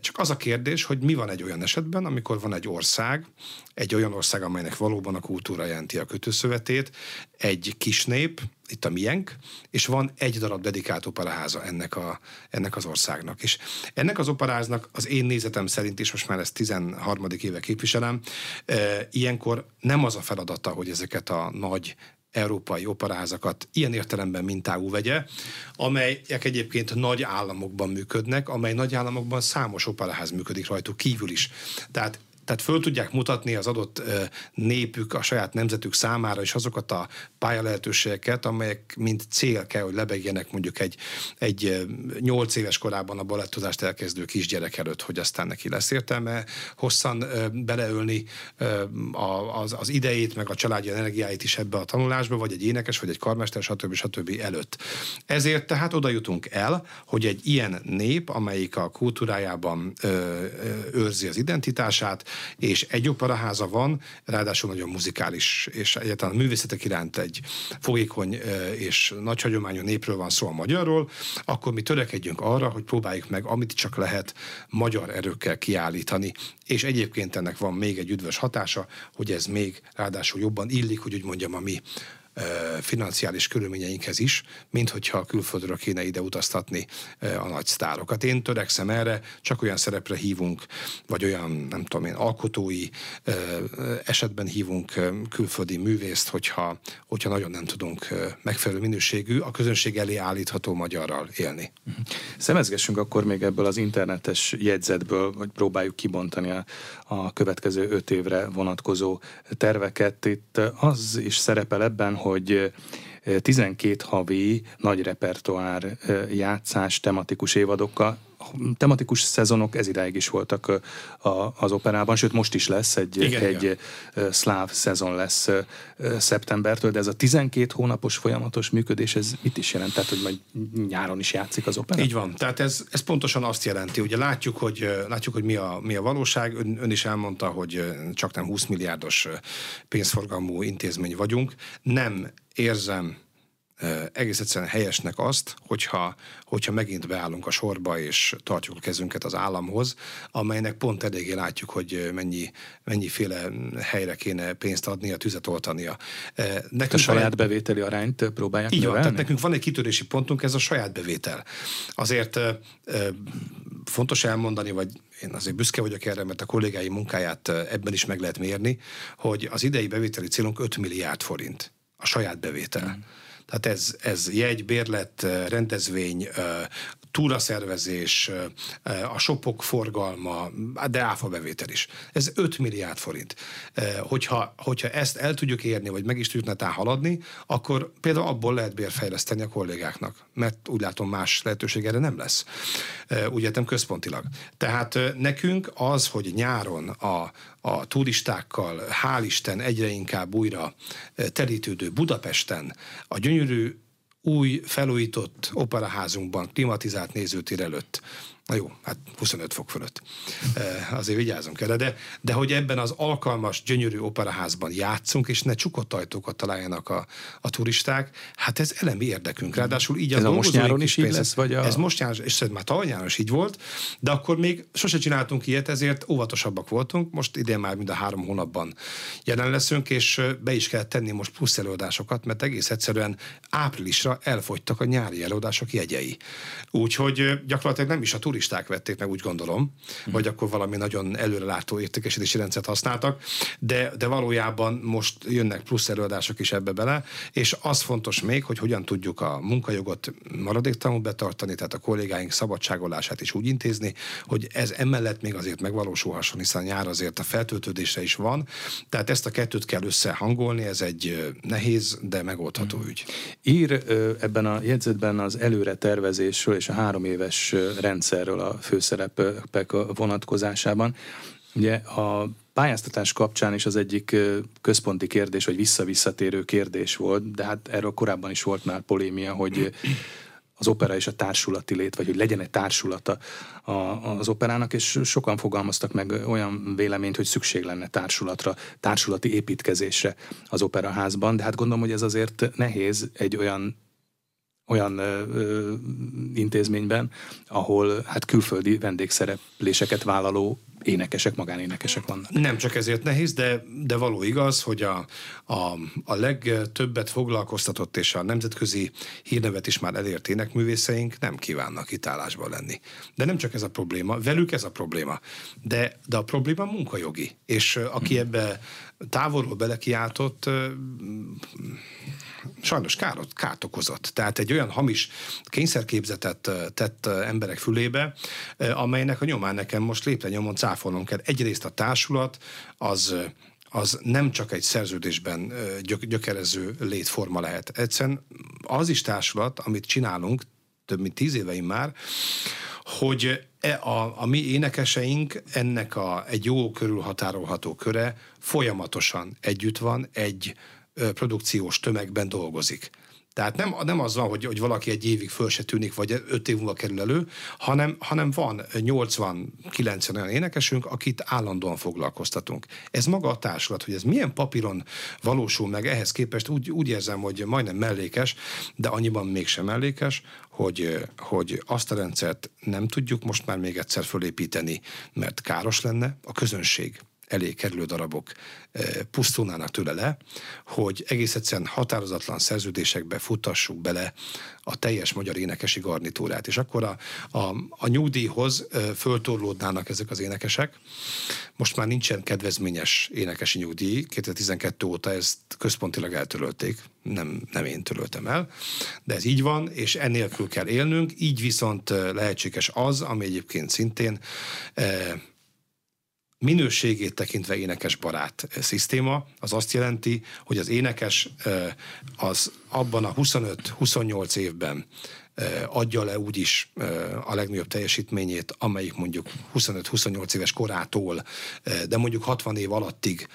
Csak az a kérdés, hogy mi van egy olyan esetben, amikor van egy ország, egy olyan ország, amelynek valóban a kultúra jelenti a kötőszövetét, egy kis nép, itt a miénk, és van egy darab dedikált operaháza ennek, a, ennek az országnak. És ennek az operáznak az én nézetem szerint, és most már ezt 13. éve képviselem, e, ilyenkor nem az a feladata, hogy ezeket a nagy európai operázakat ilyen értelemben mintául vegye, amelyek egyébként nagy államokban működnek, amely nagy államokban számos operaház működik rajtuk kívül is. Tehát tehát föl tudják mutatni az adott népük, a saját nemzetük számára is azokat a pályalehetőségeket, amelyek mint cél kell, hogy lebegjenek mondjuk egy, egy 8 éves korában a balettozást elkezdő kisgyerek előtt, hogy aztán neki lesz értelme hosszan beleölni az, az idejét, meg a családi energiáit is ebbe a tanulásba, vagy egy énekes, vagy egy karmester, stb. stb. előtt. Ezért tehát oda jutunk el, hogy egy ilyen nép, amelyik a kultúrájában őrzi az identitását, és egy operaháza van, ráadásul nagyon muzikális, és egyáltalán a művészetek iránt egy fogékony és nagy hagyományú népről van szó a magyarról, akkor mi törekedjünk arra, hogy próbáljuk meg, amit csak lehet magyar erőkkel kiállítani, és egyébként ennek van még egy üdvös hatása, hogy ez még ráadásul jobban illik, hogy úgy mondjam, a mi financiális körülményeinkhez is, mint hogyha külföldről kéne ide utaztatni a nagy sztárokat. Én törekszem erre, csak olyan szerepre hívunk, vagy olyan, nem tudom én, alkotói esetben hívunk külföldi művészt, hogyha, hogyha nagyon nem tudunk megfelelő minőségű, a közönség elé állítható magyarral élni. Mhm. Szemezgessünk akkor még ebből az internetes jegyzetből, hogy próbáljuk kibontani a, a következő öt évre vonatkozó terveket. Itt az is szerepel ebben, hogy 12 havi nagy repertoár játszás tematikus évadokkal tematikus szezonok ez idáig is voltak az operában, sőt most is lesz egy, igen, egy igen. szláv szezon lesz szeptembertől, de ez a 12 hónapos folyamatos működés, ez mit is jelent? Tehát, hogy majd nyáron is játszik az opera? Így van, tehát ez, ez pontosan azt jelenti, ugye látjuk, hogy, látjuk, hogy mi, a, mi a valóság, ön, ön is elmondta, hogy csak nem 20 milliárdos pénzforgalmú intézmény vagyunk, nem érzem egész egyszerűen helyesnek azt, hogyha, hogyha megint beállunk a sorba és tartjuk a kezünket az államhoz, amelynek pont eléggé látjuk, hogy mennyi, mennyiféle helyre kéne pénzt adnia, tüzet oltania. Nekünk a saját egy... bevételi arányt próbálják Így van, tehát nekünk van egy kitörési pontunk, ez a saját bevétel. Azért fontos elmondani, vagy én azért büszke vagyok erre, mert a kollégái munkáját ebben is meg lehet mérni, hogy az idei bevételi célunk 5 milliárd forint a saját bevétel. Mm. Tehát ez, ez jegy, bérlet, rendezvény, túraszervezés, a shopok forgalma, de áfa bevétel is. Ez 5 milliárd forint. Hogyha, hogyha ezt el tudjuk érni, vagy meg is tudjuk netán haladni, akkor például abból lehet bérfejleszteni a kollégáknak, mert úgy látom más lehetőség erre nem lesz. Úgy értem központilag. Tehát nekünk az, hogy nyáron a, a turistákkal, hál' Isten egyre inkább újra terítődő Budapesten a gyönyörű új felújított operaházunkban, klimatizált nézőtér előtt Na jó, hát 25 fok fölött. Azért vigyázzunk erre, de, de hogy ebben az alkalmas, gyönyörű operaházban játszunk, és ne csukott ajtókat találjanak a, a turisták, hát ez elemi érdekünk. Ráadásul így ez a most nyáron is így lesz? Vagy a... Ez most nyáron, és már tavaly nyáron is így volt, de akkor még sose csináltunk ilyet, ezért óvatosabbak voltunk. Most idén már mind a három hónapban jelen leszünk, és be is kell tenni most plusz előadásokat, mert egész egyszerűen áprilisra elfogytak a nyári előadások jegyei. Úgyhogy gyakorlatilag nem is a turisták turisták vették meg, úgy gondolom, hmm. vagy akkor valami nagyon előrelátó értékesítési rendszert használtak, de, de valójában most jönnek plusz előadások is ebbe bele, és az fontos még, hogy hogyan tudjuk a munkajogot maradéktalanul betartani, tehát a kollégáink szabadságolását is úgy intézni, hogy ez emellett még azért megvalósulhasson, hiszen nyár azért a feltöltődésre is van, tehát ezt a kettőt kell összehangolni, ez egy nehéz, de megoldható hmm. ügy. Ír ebben a jegyzetben az előre tervezésről és a három éves rendszer erről a főszerepek vonatkozásában. Ugye a pályáztatás kapcsán is az egyik központi kérdés, vagy visszavisszatérő kérdés volt, de hát erről korábban is volt már polémia, hogy az opera és a társulati lét, vagy hogy legyen egy társulata az operának, és sokan fogalmaztak meg olyan véleményt, hogy szükség lenne társulatra, társulati építkezésre az operaházban, de hát gondolom, hogy ez azért nehéz egy olyan olyan ö, ö, intézményben, ahol hát külföldi vendégszerepléseket vállaló énekesek, magánénekesek vannak. Nem csak ezért nehéz, de, de való igaz, hogy a, a, a legtöbbet foglalkoztatott és a nemzetközi hírnevet is már elért énekművészeink nem kívánnak itt állásban lenni. De nem csak ez a probléma, velük ez a probléma. De, de a probléma munkajogi. És aki hmm. ebbe távolról belekiáltott, sajnos károt, kárt okozott. Tehát egy olyan hamis kényszerképzetet tett emberek fülébe, amelynek a nyomán nekem most lépte nyomon cáfolnom kell. Egyrészt a társulat az az nem csak egy szerződésben gyök, gyökerező létforma lehet. Egyszerűen az is társulat, amit csinálunk, több mint tíz éveim már, hogy e a, a mi énekeseink, ennek a, egy jó körülhatárolható köre folyamatosan együtt van, egy produkciós tömegben dolgozik. Tehát nem, nem az van, hogy, hogy valaki egy évig föl se tűnik, vagy öt év múlva kerül elő, hanem, hanem van 80-90 olyan énekesünk, akit állandóan foglalkoztatunk. Ez maga a társulat, hogy ez milyen papíron valósul meg, ehhez képest úgy, úgy érzem, hogy majdnem mellékes, de annyiban mégsem mellékes, hogy, hogy azt a rendszert nem tudjuk most már még egyszer fölépíteni, mert káros lenne, a közönség elé kerülő darabok eh, pusztulnának tőle le, hogy egész egyszerűen határozatlan szerződésekbe futtassuk bele a teljes magyar énekesi garnitúrát. És akkor a, a, a nyugdíjhoz eh, föltorlódnának ezek az énekesek. Most már nincsen kedvezményes énekesi nyugdíj. 2012 óta ezt központilag eltörölték. Nem, nem én töröltem el, de ez így van, és ennélkül kell élnünk. Így viszont eh, lehetséges az, ami egyébként szintén minőségét tekintve énekes barát szisztéma, az azt jelenti, hogy az énekes az abban a 25-28 évben adja le úgyis a legnagyobb teljesítményét, amelyik mondjuk 25-28 éves korától, de mondjuk 60 év alattig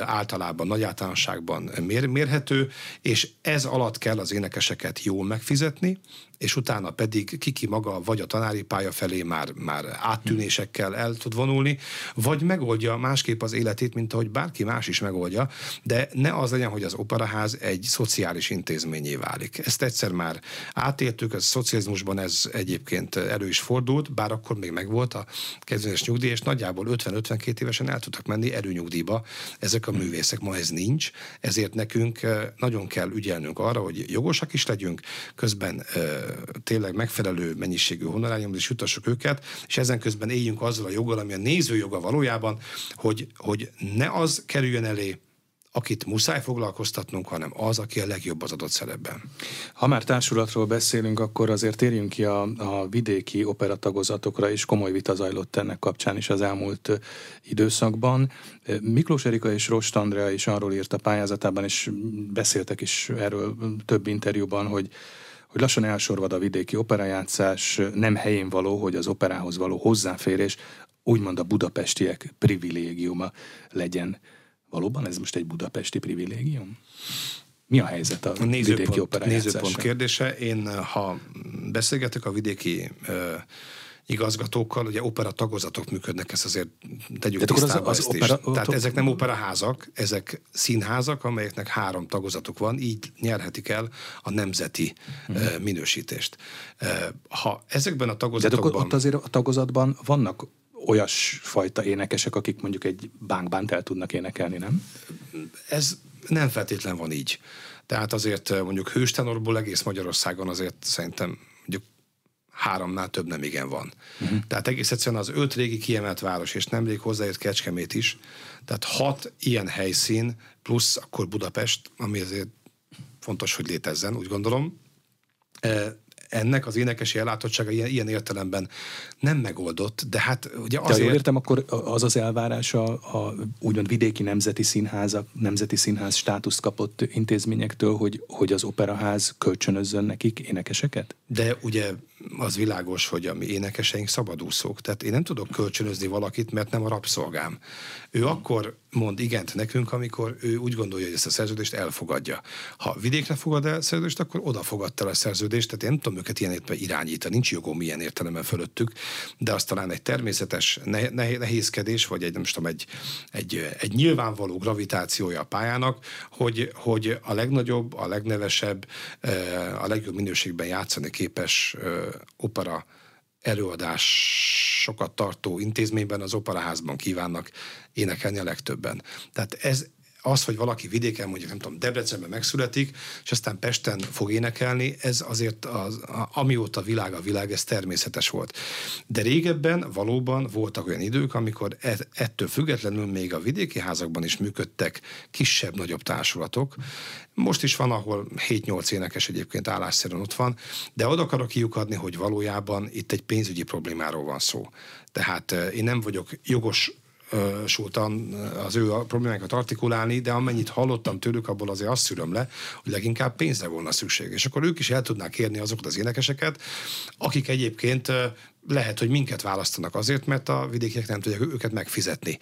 általában, nagy általánosságban mér, mérhető, és ez alatt kell az énekeseket jól megfizetni, és utána pedig kiki maga vagy a tanári pálya felé már, már áttűnésekkel el tud vonulni, vagy megoldja másképp az életét, mint ahogy bárki más is megoldja, de ne az legyen, hogy az operaház egy szociális intézményé válik. Ezt egyszer már átéltük, a szocializmusban ez egyébként elő is fordult, bár akkor még megvolt a kezdőes nyugdíj, és nagyjából 50-52 évesen el tudtak menni erőnyugdíjba ezek a művészek. Ma ez nincs, ezért nekünk eh, nagyon kell ügyelnünk arra, hogy jogosak is legyünk, közben eh, tényleg megfelelő mennyiségű honoráriumot is jutassuk őket, és ezen közben éljünk azzal a joggal, ami a néző valójában, hogy, hogy ne az kerüljön elé, akit muszáj foglalkoztatnunk, hanem az, aki a legjobb az adott szerepben. Ha már társulatról beszélünk, akkor azért térjünk ki a, a vidéki operatagozatokra, és komoly vita zajlott ennek kapcsán is az elmúlt időszakban. Miklós Erika és Rost Andrea is arról írt a pályázatában, és beszéltek is erről több interjúban, hogy hogy lassan elsorvad a vidéki operajátszás, nem helyén való, hogy az operához való hozzáférés úgymond a budapestiek privilégiuma legyen. Valóban ez most egy budapesti privilégium? Mi a helyzet a, a nézőpont, vidéki operajátszással? Nézőpont kérdése. Én, ha beszélgetek a vidéki uh, igazgatókkal, ugye opera tagozatok működnek, ezt azért tegyük Tehát tisztába az, az ezt opera, is. Tehát ezek nem operaházak, ezek színházak, amelyeknek három tagozatok van, így nyerhetik el a nemzeti uh-huh. minősítést. Ha ezekben a tagozatokban... De ott azért a tagozatban vannak olyasfajta énekesek, akik mondjuk egy bánkbánt el tudnak énekelni, nem? Ez nem feltétlen van így. Tehát azért mondjuk hőstenorból egész Magyarországon azért szerintem háromnál több nem igen van. Uh-huh. Tehát egész egyszerűen az öt régi kiemelt város, és nemrég hozzájött Kecskemét is, tehát hat ilyen helyszín, plusz akkor Budapest, ami azért fontos, hogy létezzen, úgy gondolom ennek az énekesi ellátottsága ilyen, ilyen értelemben nem megoldott, de hát ugye azért... De jól értem, akkor az az elvárás a, a úgymond vidéki nemzeti színházak, nemzeti színház státuszt kapott intézményektől, hogy, hogy az operaház kölcsönözzön nekik énekeseket? De ugye az világos, hogy a mi énekeseink szabadúszók. Tehát én nem tudok kölcsönözni valakit, mert nem a rabszolgám. Ő akkor mond igent nekünk, amikor ő úgy gondolja, hogy ezt a szerződést elfogadja. Ha vidékre fogad el szerződést, akkor oda fogadta el a szerződést, tehát én nem tudom őket ilyen irányítani, nincs jogom ilyen értelemben fölöttük, de az talán egy természetes nehézkedés, vagy egy, nem tudom, egy, egy, egy nyilvánvaló gravitációja a pályának, hogy, hogy a legnagyobb, a legnevesebb, eh, a legjobb minőségben játszani képes eh, opera előadásokat tartó intézményben, az operaházban kívánnak énekelni a legtöbben. Tehát ez, az, hogy valaki vidéken, mondjuk nem tudom, Debrecenben megszületik, és aztán Pesten fog énekelni, ez azért az, a, amióta világ a világ, ez természetes volt. De régebben valóban voltak olyan idők, amikor e, ettől függetlenül még a vidéki házakban is működtek kisebb-nagyobb társulatok. Most is van, ahol 7-8 énekes egyébként állásszerűen ott van, de oda akarok kiukadni, hogy valójában itt egy pénzügyi problémáról van szó. Tehát eh, én nem vagyok jogos sultan az ő problémákat artikulálni, de amennyit hallottam tőlük, abból azért azt szülöm le, hogy leginkább pénzre volna szükség. És akkor ők is el tudnák kérni azokat az énekeseket, akik egyébként lehet, hogy minket választanak azért, mert a vidékiek nem tudják őket megfizetni.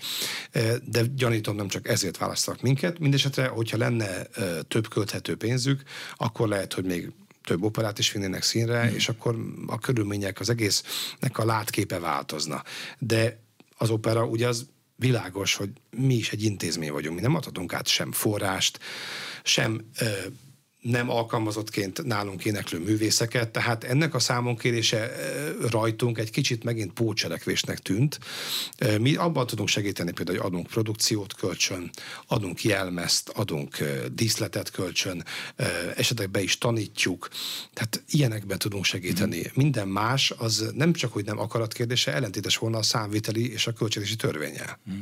De gyanítom, nem csak ezért választanak minket. Mindenesetre, hogyha lenne több költhető pénzük, akkor lehet, hogy még több operát is vinnének színre, mm. és akkor a körülmények, az egésznek a látképe változna. De az opera ugye az világos, hogy mi is egy intézmény vagyunk, mi nem adhatunk át sem forrást, sem ö, nem alkalmazottként nálunk éneklő művészeket, tehát ennek a számonkérése rajtunk egy kicsit megint pócselekvésnek tűnt. Mi abban tudunk segíteni például, hogy adunk produkciót kölcsön, adunk jelmezt, adunk díszletet kölcsön, esetleg be is tanítjuk, tehát ilyenekben tudunk segíteni. Mm. Minden más az nem csak, hogy nem akaratkérdése, ellentétes volna a számviteli és a költségvetési törvényel. Mm.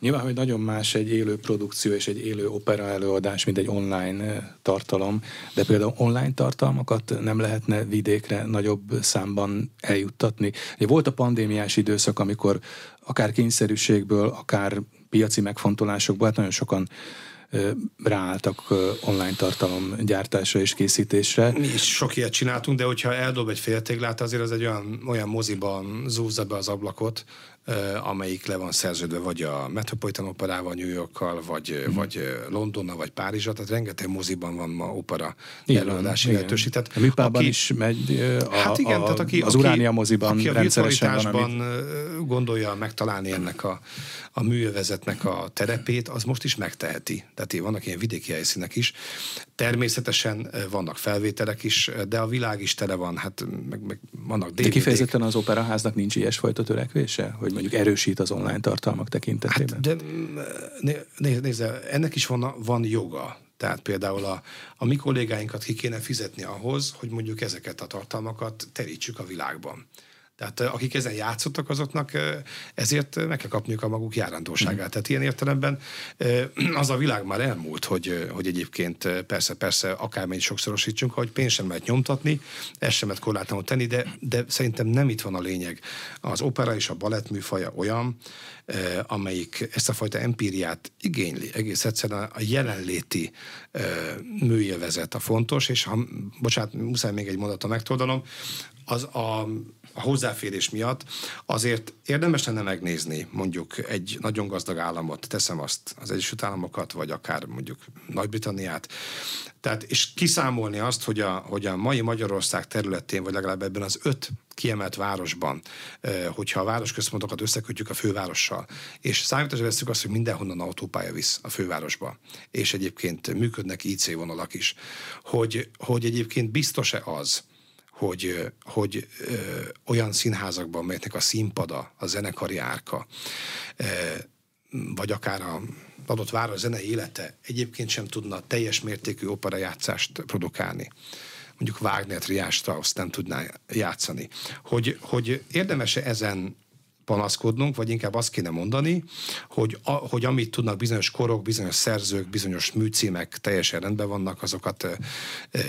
Nyilván, hogy nagyon más egy élő produkció és egy élő opera előadás, mint egy online eh, tartalom, de például online tartalmakat nem lehetne vidékre nagyobb számban eljuttatni. Volt a pandémiás időszak, amikor akár kényszerűségből, akár piaci megfontolásokból, hát nagyon sokan eh, ráálltak eh, online tartalom gyártásra és készítésre. Mi is sok ilyet csináltunk, de hogyha eldob egy féltéglát, azért az egy olyan, olyan moziban zúzza be az ablakot, amelyik le van szerződve vagy a Metropolitan Operával, New Yorkkal, vagy, mm. vagy Londonnal, vagy Párizsal, tehát rengeteg moziban van ma opera előadási lehetőség. Tehát a műpában aki, is megy a, hát igen, a, tehát aki, az Uránia moziban aki a rendszeresen van, amit... gondolja megtalálni ennek a, a művezetnek a terepét, az most is megteheti. Tehát vannak ilyen vidéki helyszínek is. Természetesen vannak felvételek is, de a világ is tele van, hát meg, meg vannak DVD-k. De kifejezetten az operaháznak nincs ilyesfajta törekvése, hogy mondjuk erősít az online tartalmak tekintetében? Hát de né, nézze, ennek is van, van joga. Tehát például a, a mi kollégáinkat ki kéne fizetni ahhoz, hogy mondjuk ezeket a tartalmakat terítsük a világban. Tehát akik ezen játszottak, azoknak ezért meg kell kapniuk a maguk járandóságát. Mm. Tehát ilyen értelemben az a világ már elmúlt, hogy, hogy egyébként persze, persze akármennyi sokszorosítsunk, hogy pénzt sem lehet nyomtatni, ezt sem lehet korlátlanul tenni, de, de szerintem nem itt van a lényeg. Az opera és a balett műfaja olyan, amelyik ezt a fajta empíriát igényli. Egész egyszerűen a jelenléti műélvezet a fontos, és ha, bocsánat, muszáj még egy mondatot megtoldanom, az a a hozzáférés miatt, azért érdemes lenne megnézni mondjuk egy nagyon gazdag államot, teszem azt, az Egyesült Államokat, vagy akár mondjuk Nagy-Britanniát, tehát, és kiszámolni azt, hogy a, hogy a mai Magyarország területén, vagy legalább ebben az öt kiemelt városban, hogyha a városközpontokat összekötjük a fővárossal, és számításra veszük azt, hogy mindenhonnan autópálya visz a fővárosba, és egyébként működnek IC vonalak is, hogy, hogy egyébként biztos-e az, hogy, hogy ö, olyan színházakban, melyeknek a színpada, a zenekari árka, ö, vagy akár a adott város zenei élete egyébként sem tudna teljes mértékű operajátszást produkálni mondjuk Wagner, Riás Strauss nem tudná játszani. Hogy, hogy érdemes-e ezen panaszkodnunk, vagy inkább azt kéne mondani, hogy, a, hogy amit tudnak bizonyos korok, bizonyos szerzők, bizonyos műcímek teljesen rendben vannak, azokat e, e,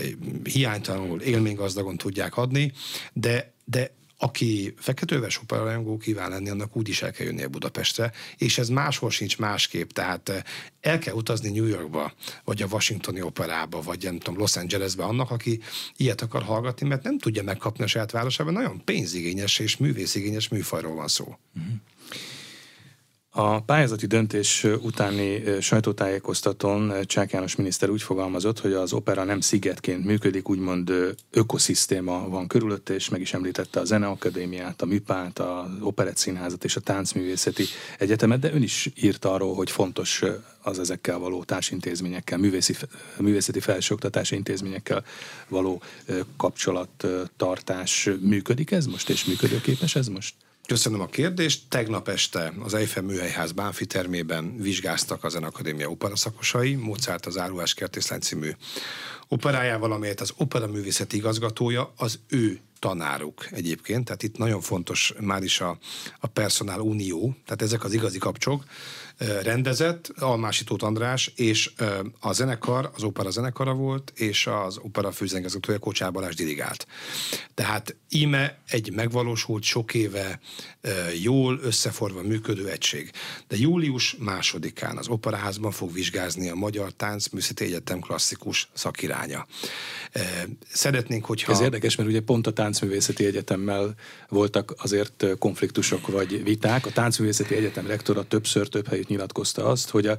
hiánytalanul élménygazdagon tudják adni, de, de aki feketőves operarajongó kíván lenni, annak úgy is el kell jönnie Budapestre, és ez máshol sincs másképp, tehát el kell utazni New Yorkba, vagy a Washingtoni operába, vagy nem tudom, Los Angelesbe annak, aki ilyet akar hallgatni, mert nem tudja megkapni a saját városában, nagyon pénzigényes és művészigényes műfajról van szó. Uh-huh. A pályázati döntés utáni sajtótájékoztatón Csák János miniszter úgy fogalmazott, hogy az opera nem szigetként működik, úgymond ökoszisztéma van körülötte, és meg is említette a Zeneakadémiát, a Műpát, az Operett Színházat és a Táncművészeti Egyetemet, de ön is írt arról, hogy fontos az ezekkel való társintézményekkel, művészi, művészeti felsőoktatási intézményekkel való kapcsolattartás. Működik ez most, és működőképes ez most? Köszönöm a kérdést. Tegnap este az Eiffel Műhelyház Bánfi termében vizsgáztak az Akadémia operaszakosai, Mozart az Áruhás Kertészlány című operájával, amelyet az opera művészeti igazgatója az ő tanáruk egyébként, tehát itt nagyon fontos már is a, a personál unió, tehát ezek az igazi kapcsok, rendezett, Almási Tóth András, és a zenekar, az opera zenekara volt, és az opera főzengezőtője Kocsár Balázs dirigált. Tehát íme egy megvalósult, sok éve jól összeforva működő egység. De július másodikán az Operaházban fog vizsgázni a Magyar Táncművészeti Egyetem klasszikus szakiránya. Szeretnénk, hogyha... Ez érdekes, mert ugye pont a Táncművészeti Egyetemmel voltak azért konfliktusok vagy viták. A Táncművészeti Egyetem rektora többször több helyütt nyilatkozta azt, hogy a,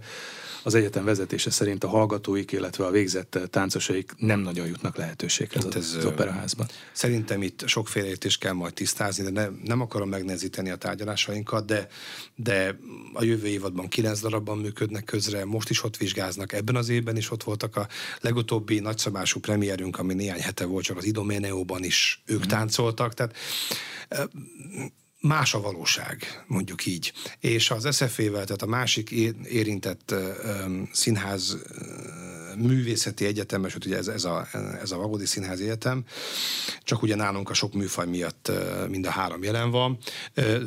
az egyetem vezetése szerint a hallgatóik, illetve a végzett táncosaik nem nagyon jutnak lehetőséghez hát ez, az operaházban. Szerintem itt sok félreértés kell majd tisztázni, de ne, nem akarom megnehezíteni a tárgyalásainkat, de, de a jövő évadban kilenc darabban működnek közre, most is ott vizsgáznak, ebben az évben is ott voltak a legutóbbi nagyszabású premierünk, ami néhány hete volt, csak az Idoméneóban is ők mm. táncoltak, tehát más a valóság, mondjuk így. És az SZF-vel, tehát a másik érintett színház művészeti egyetem, és ugye ez, ez, a, ez a valódi színházi egyetem, csak ugye nálunk a sok műfaj miatt mind a három jelen van.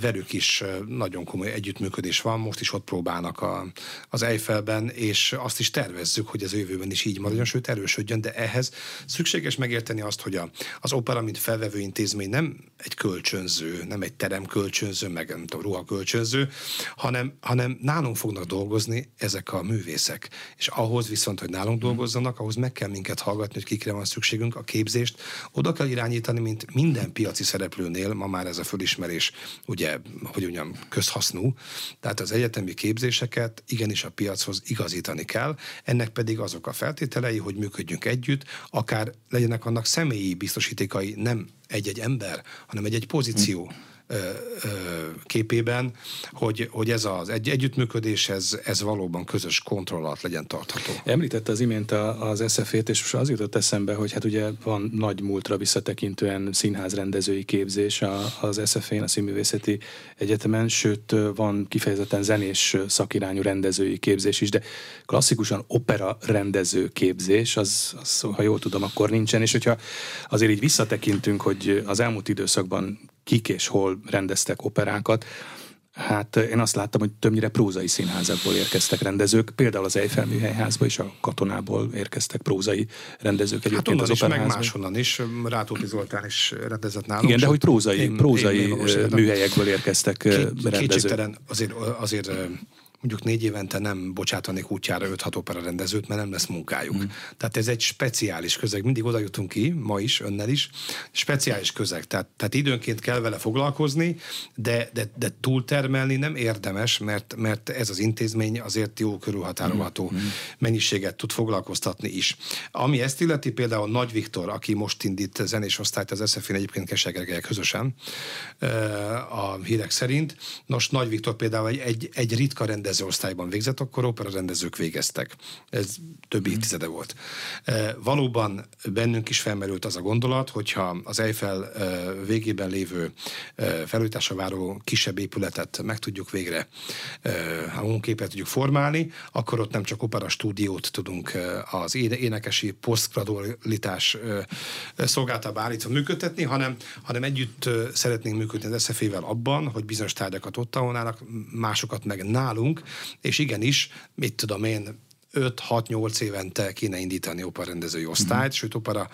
Velük is nagyon komoly együttműködés van, most is ott próbálnak a, az Eiffelben, és azt is tervezzük, hogy az jövőben is így maradjon, sőt erősödjön, de ehhez szükséges megérteni azt, hogy a, az opera, mint felvevő intézmény nem egy kölcsönző, nem egy terem kölcsönző, meg nem tudom, ruha kölcsönző, hanem, hanem nálunk fognak dolgozni ezek a művészek. És ahhoz viszont, hogy nálunk dolgozzanak, ahhoz meg kell minket hallgatni, hogy kikre van szükségünk, a képzést oda kell irányítani, mint minden piaci szereplőnél, ma már ez a fölismerés, ugye, hogy mondjam, közhasznú, tehát az egyetemi képzéseket igenis a piachoz igazítani kell, ennek pedig azok a feltételei, hogy működjünk együtt, akár legyenek annak személyi biztosítékai, nem egy-egy ember, hanem egy-egy pozíció. Képében, hogy, hogy ez az egy, együttműködés, ez, ez valóban közös kontroll alatt legyen tartható. Említette az imént az SZF-ét, és most az jutott eszembe, hogy hát ugye van nagy múltra visszatekintően színházrendezői képzés az SZF-én, a Színművészeti Egyetemen, sőt van kifejezetten zenés szakirányú rendezői képzés is, de klasszikusan opera rendező képzés, az, az ha jól tudom, akkor nincsen, és hogyha azért így visszatekintünk, hogy az elmúlt időszakban kik és hol rendeztek operákat. Hát én azt láttam, hogy többnyire prózai színházakból érkeztek rendezők, például az Eiffel műhelyházba és a katonából érkeztek prózai rendezők egyébként hát az is, meg máshonnan is, Rátóti Zoltán is rendezett nálunk. Igen, de hogy prózai, én, prózai én műhelyekből érkeztek K- rendezők. Kétségtelen azért, azért mondjuk négy évente nem bocsátanék útjára 5-6 opera rendezőt, mert nem lesz munkájuk. Mm. Tehát ez egy speciális közeg. Mindig oda jutunk ki, ma is, önnel is. Speciális közeg. Tehát, tehát időnként kell vele foglalkozni, de, de, de túltermelni nem érdemes, mert, mert ez az intézmény azért jó körülhatárolható mm. mennyiséget tud foglalkoztatni is. Ami ezt illeti, például Nagy Viktor, aki most indít zenés osztályt az SZF-én egyébként Kesegergelyek közösen, a hírek szerint. Nos, Nagy Viktor például egy, egy, egy ritka rendező osztályban végzett, akkor opera rendezők végeztek. Ez több mhm. évtizede volt. E, valóban bennünk is felmerült az a gondolat, hogyha az Eiffel e, végében lévő e, felújításra váró kisebb épületet meg tudjuk végre a munképet tudjuk formálni, akkor ott nem csak opera stúdiót tudunk az énekesi posztgradualitás szolgáltába állítva működtetni, hanem, hanem együtt szeretnénk működni az SZF-vel abban, hogy bizonyos tárgyakat ott tanulnának, másokat meg nálunk, és igenis, mit tudom én, 5-6-8 évente kéne indítani operarendezői osztályt, mm. sőt opera,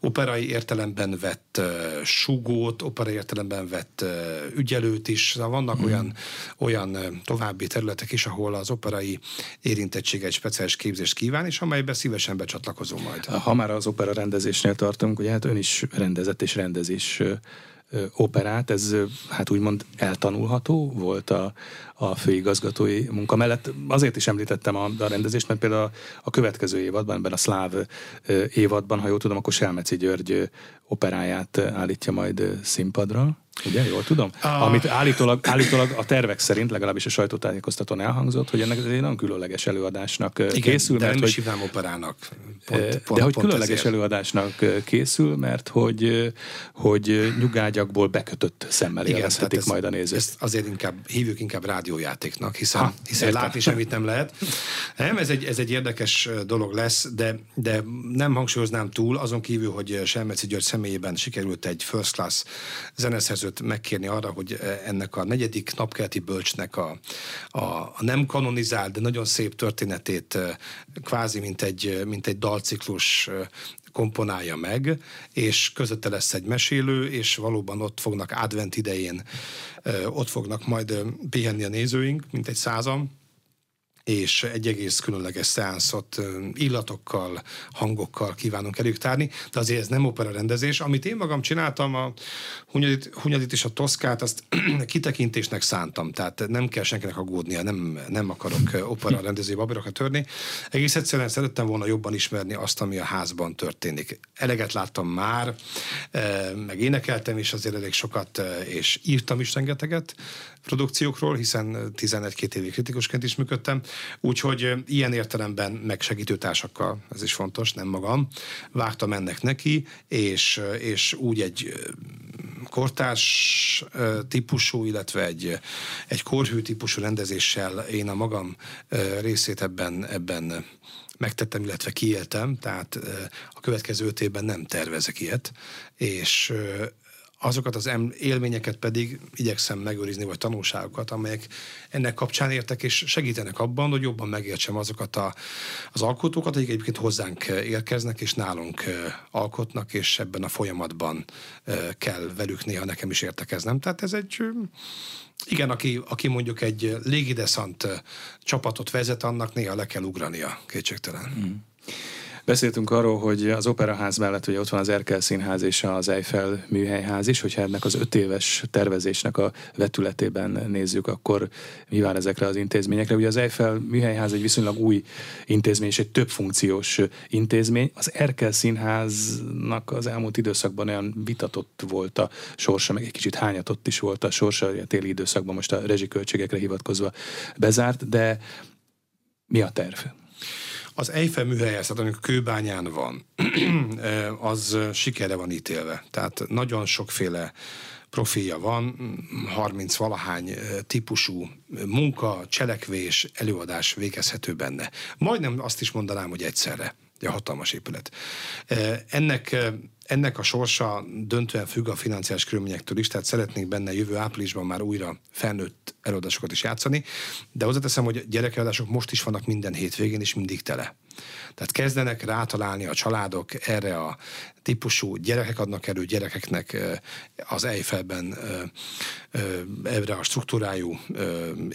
operai értelemben vett uh, sugót, operai értelemben vett uh, ügyelőt is, szóval vannak mm. olyan, olyan uh, további területek is, ahol az operai érintettsége egy speciális képzést kíván, és amelyben szívesen becsatlakozom majd. Ha már az opera rendezésnél tartunk, ugye hát ön is rendezett és rendezés operát, ez hát úgymond eltanulható volt a, a főigazgatói munka mellett. Azért is említettem a, a rendezést, mert például a, a következő évadban, ebben a szláv évadban, ha jól tudom, akkor Selmeci György operáját állítja majd színpadra. Ugye, jól tudom? A... Amit állítólag, állítólag a tervek szerint, legalábbis a sajtótájékoztatón elhangzott, hogy ennek egy nagyon különleges előadásnak Igen, készül. de mert, hogy, is operának. Pont, pont, de hogy pont különleges ezért. előadásnak készül, mert hogy, hogy nyugágyakból bekötött szemmel Igen, élvezhetik majd a nézők. Ezt azért inkább, hívjuk inkább rádiójátéknak, hiszen, ha, hiszen látni semmit nem lehet. Nem, ez egy, ez egy érdekes dolog lesz, de, de nem hangsúlyoznám túl, azon kívül, hogy Selmeci György személyében sikerült egy first class zeneszerző szerzőt megkérni arra, hogy ennek a negyedik napkelti bölcsnek a, a, a nem kanonizált, de nagyon szép történetét kvázi mint egy, mint egy dalciklus komponálja meg, és közötte lesz egy mesélő, és valóban ott fognak advent idején, ott fognak majd pihenni a nézőink, mint egy százam, és egy egész különleges szeánszot illatokkal, hangokkal kívánunk tárni, de azért ez nem opera rendezés. Amit én magam csináltam, a Hunyadit, Hunyadit és a Toszkát, azt kitekintésnek szántam, tehát nem kell senkinek aggódnia, nem, nem akarok opera rendezői babirokat törni. Egész egyszerűen szerettem volna jobban ismerni azt, ami a házban történik. Eleget láttam már, meg énekeltem is azért elég sokat, és írtam is rengeteget, produkciókról, hiszen 11-2 évig kritikusként is működtem, úgyhogy ilyen értelemben megsegítő társakkal, ez is fontos, nem magam, vágtam ennek neki, és, és úgy egy kortárs típusú, illetve egy, egy korhű típusú rendezéssel én a magam részét ebben, ebben megtettem, illetve kiéltem, tehát a következő öt évben nem tervezek ilyet, és azokat az élményeket pedig igyekszem megőrizni, vagy tanulságokat, amelyek ennek kapcsán értek, és segítenek abban, hogy jobban megértsem azokat a, az alkotókat, akik egyébként hozzánk érkeznek, és nálunk alkotnak, és ebben a folyamatban kell velük néha nekem is értekeznem. Tehát ez egy igen, aki, aki mondjuk egy légideszant csapatot vezet, annak néha le kell ugrania, kétségtelen. Mm. Beszéltünk arról, hogy az Operaház mellett ugye ott van az Erkel Színház és az Eiffel műhelyház is, hogyha ennek az öt éves tervezésnek a vetületében nézzük, akkor mi vár ezekre az intézményekre? Ugye az Eiffel műhelyház egy viszonylag új intézmény, és egy több funkciós intézmény. Az Erkel Színháznak az elmúlt időszakban olyan vitatott volt a sorsa, meg egy kicsit hányatott is volt a sorsa, a téli időszakban most a rezsiköltségekre hivatkozva bezárt, de mi a terv? Az Eiffel műhelyezet, amik kőbányán van, az sikere van ítélve. Tehát nagyon sokféle profilja van, 30 valahány típusú munka, cselekvés, előadás végezhető benne. Majdnem azt is mondanám, hogy egyszerre. a hatalmas épület. Ennek ennek a sorsa döntően függ a financiális körülményektől is, tehát szeretnénk benne jövő áprilisban már újra felnőtt előadásokat is játszani, de hozzáteszem, hogy gyerekelőadások most is vannak minden hétvégén, és mindig tele. Tehát kezdenek rátalálni a családok erre a típusú gyerekek adnak elő gyerekeknek az Eifelben erre a struktúrájú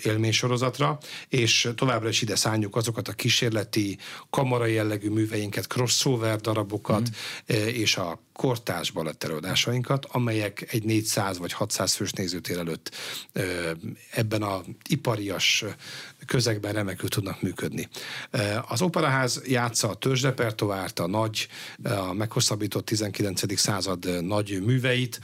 élménysorozatra, és továbbra is ide szálljuk azokat a kísérleti, kamarai jellegű műveinket, crossover darabokat, mm. és a kortárs balettelőadásainkat, amelyek egy 400 vagy 600 fős nézőtér előtt ebben a iparias közegben remekül tudnak működni. Az Operaház játsza a törzsrepertoárt, a nagy, a meghosszabbított 19. század nagy műveit,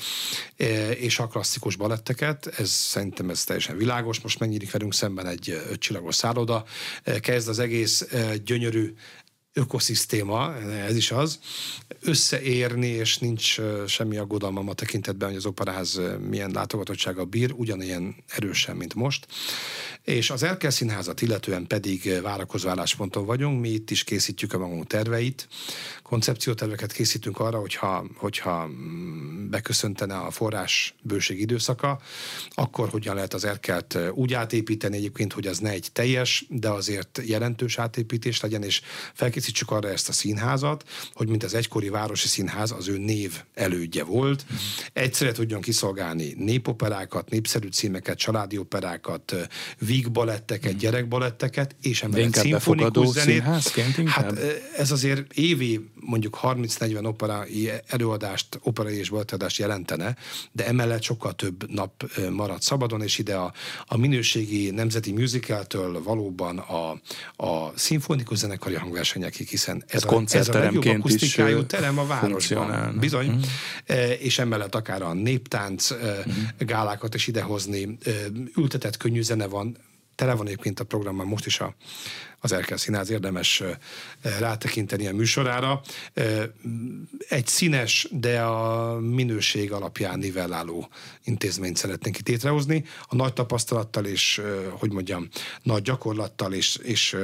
és a klasszikus baletteket. Ez szerintem ez teljesen világos. Most megnyílik velünk szemben egy ötcsillagos szálloda. Kezd az egész gyönyörű ökoszisztéma, ez is az, összeérni, és nincs semmi aggodalmam a tekintetben, hogy az operáz milyen látogatottsága bír, ugyanilyen erősen, mint most. És az Erkel Színházat illetően pedig várakozó állásponton vagyunk, mi itt is készítjük a magunk terveit, koncepcióterveket készítünk arra, hogyha, hogyha mm, beköszöntene a forrás bőség időszaka, akkor hogyan lehet az Erkelt úgy átépíteni egyébként, hogy az ne egy teljes, de azért jelentős átépítés legyen, és felkészítsük arra ezt a színházat, hogy mint az egykori városi színház az ő név elődje volt, egyszerre tudjon kiszolgálni népoperákat, népszerű címeket, családi operákat, vígbaletteket, gyerekbaletteket, és emellett szimfonikus zenét. Hát ez azért évi mondjuk 30-40 operai előadást, operai és balettadást jelentene, de emellett sokkal több nap marad szabadon, és ide a, a minőségi nemzeti musicaltől valóban a, a szimfonikus zenekari hangversenyekig, hiszen ez, a, ez a akusztikájú terem a városban. Bizony. Mm. És emellett akár a néptánc mm. gálákat is idehozni, ültetett könnyű zene van, tele van egyébként a programban most is a, az Erkel Színház érdemes rátekinteni a műsorára. Egy színes, de a minőség alapján nivelláló intézményt szeretnénk itt létrehozni. A nagy tapasztalattal és, hogy mondjam, nagy gyakorlattal és, és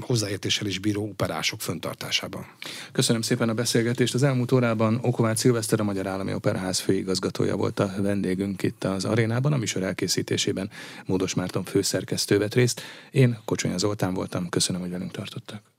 hozzáértéssel is bíró operások föntartásában. Köszönöm szépen a beszélgetést. Az elmúlt órában Okovács Szilveszter, a Magyar Állami Operaház főigazgatója volt a vendégünk itt az arénában, a műsor elkészítésében Módos Márton főszerkesztő vett részt. Én Kocsonya Zoltán voltam, köszönöm, hogy velünk tartottak.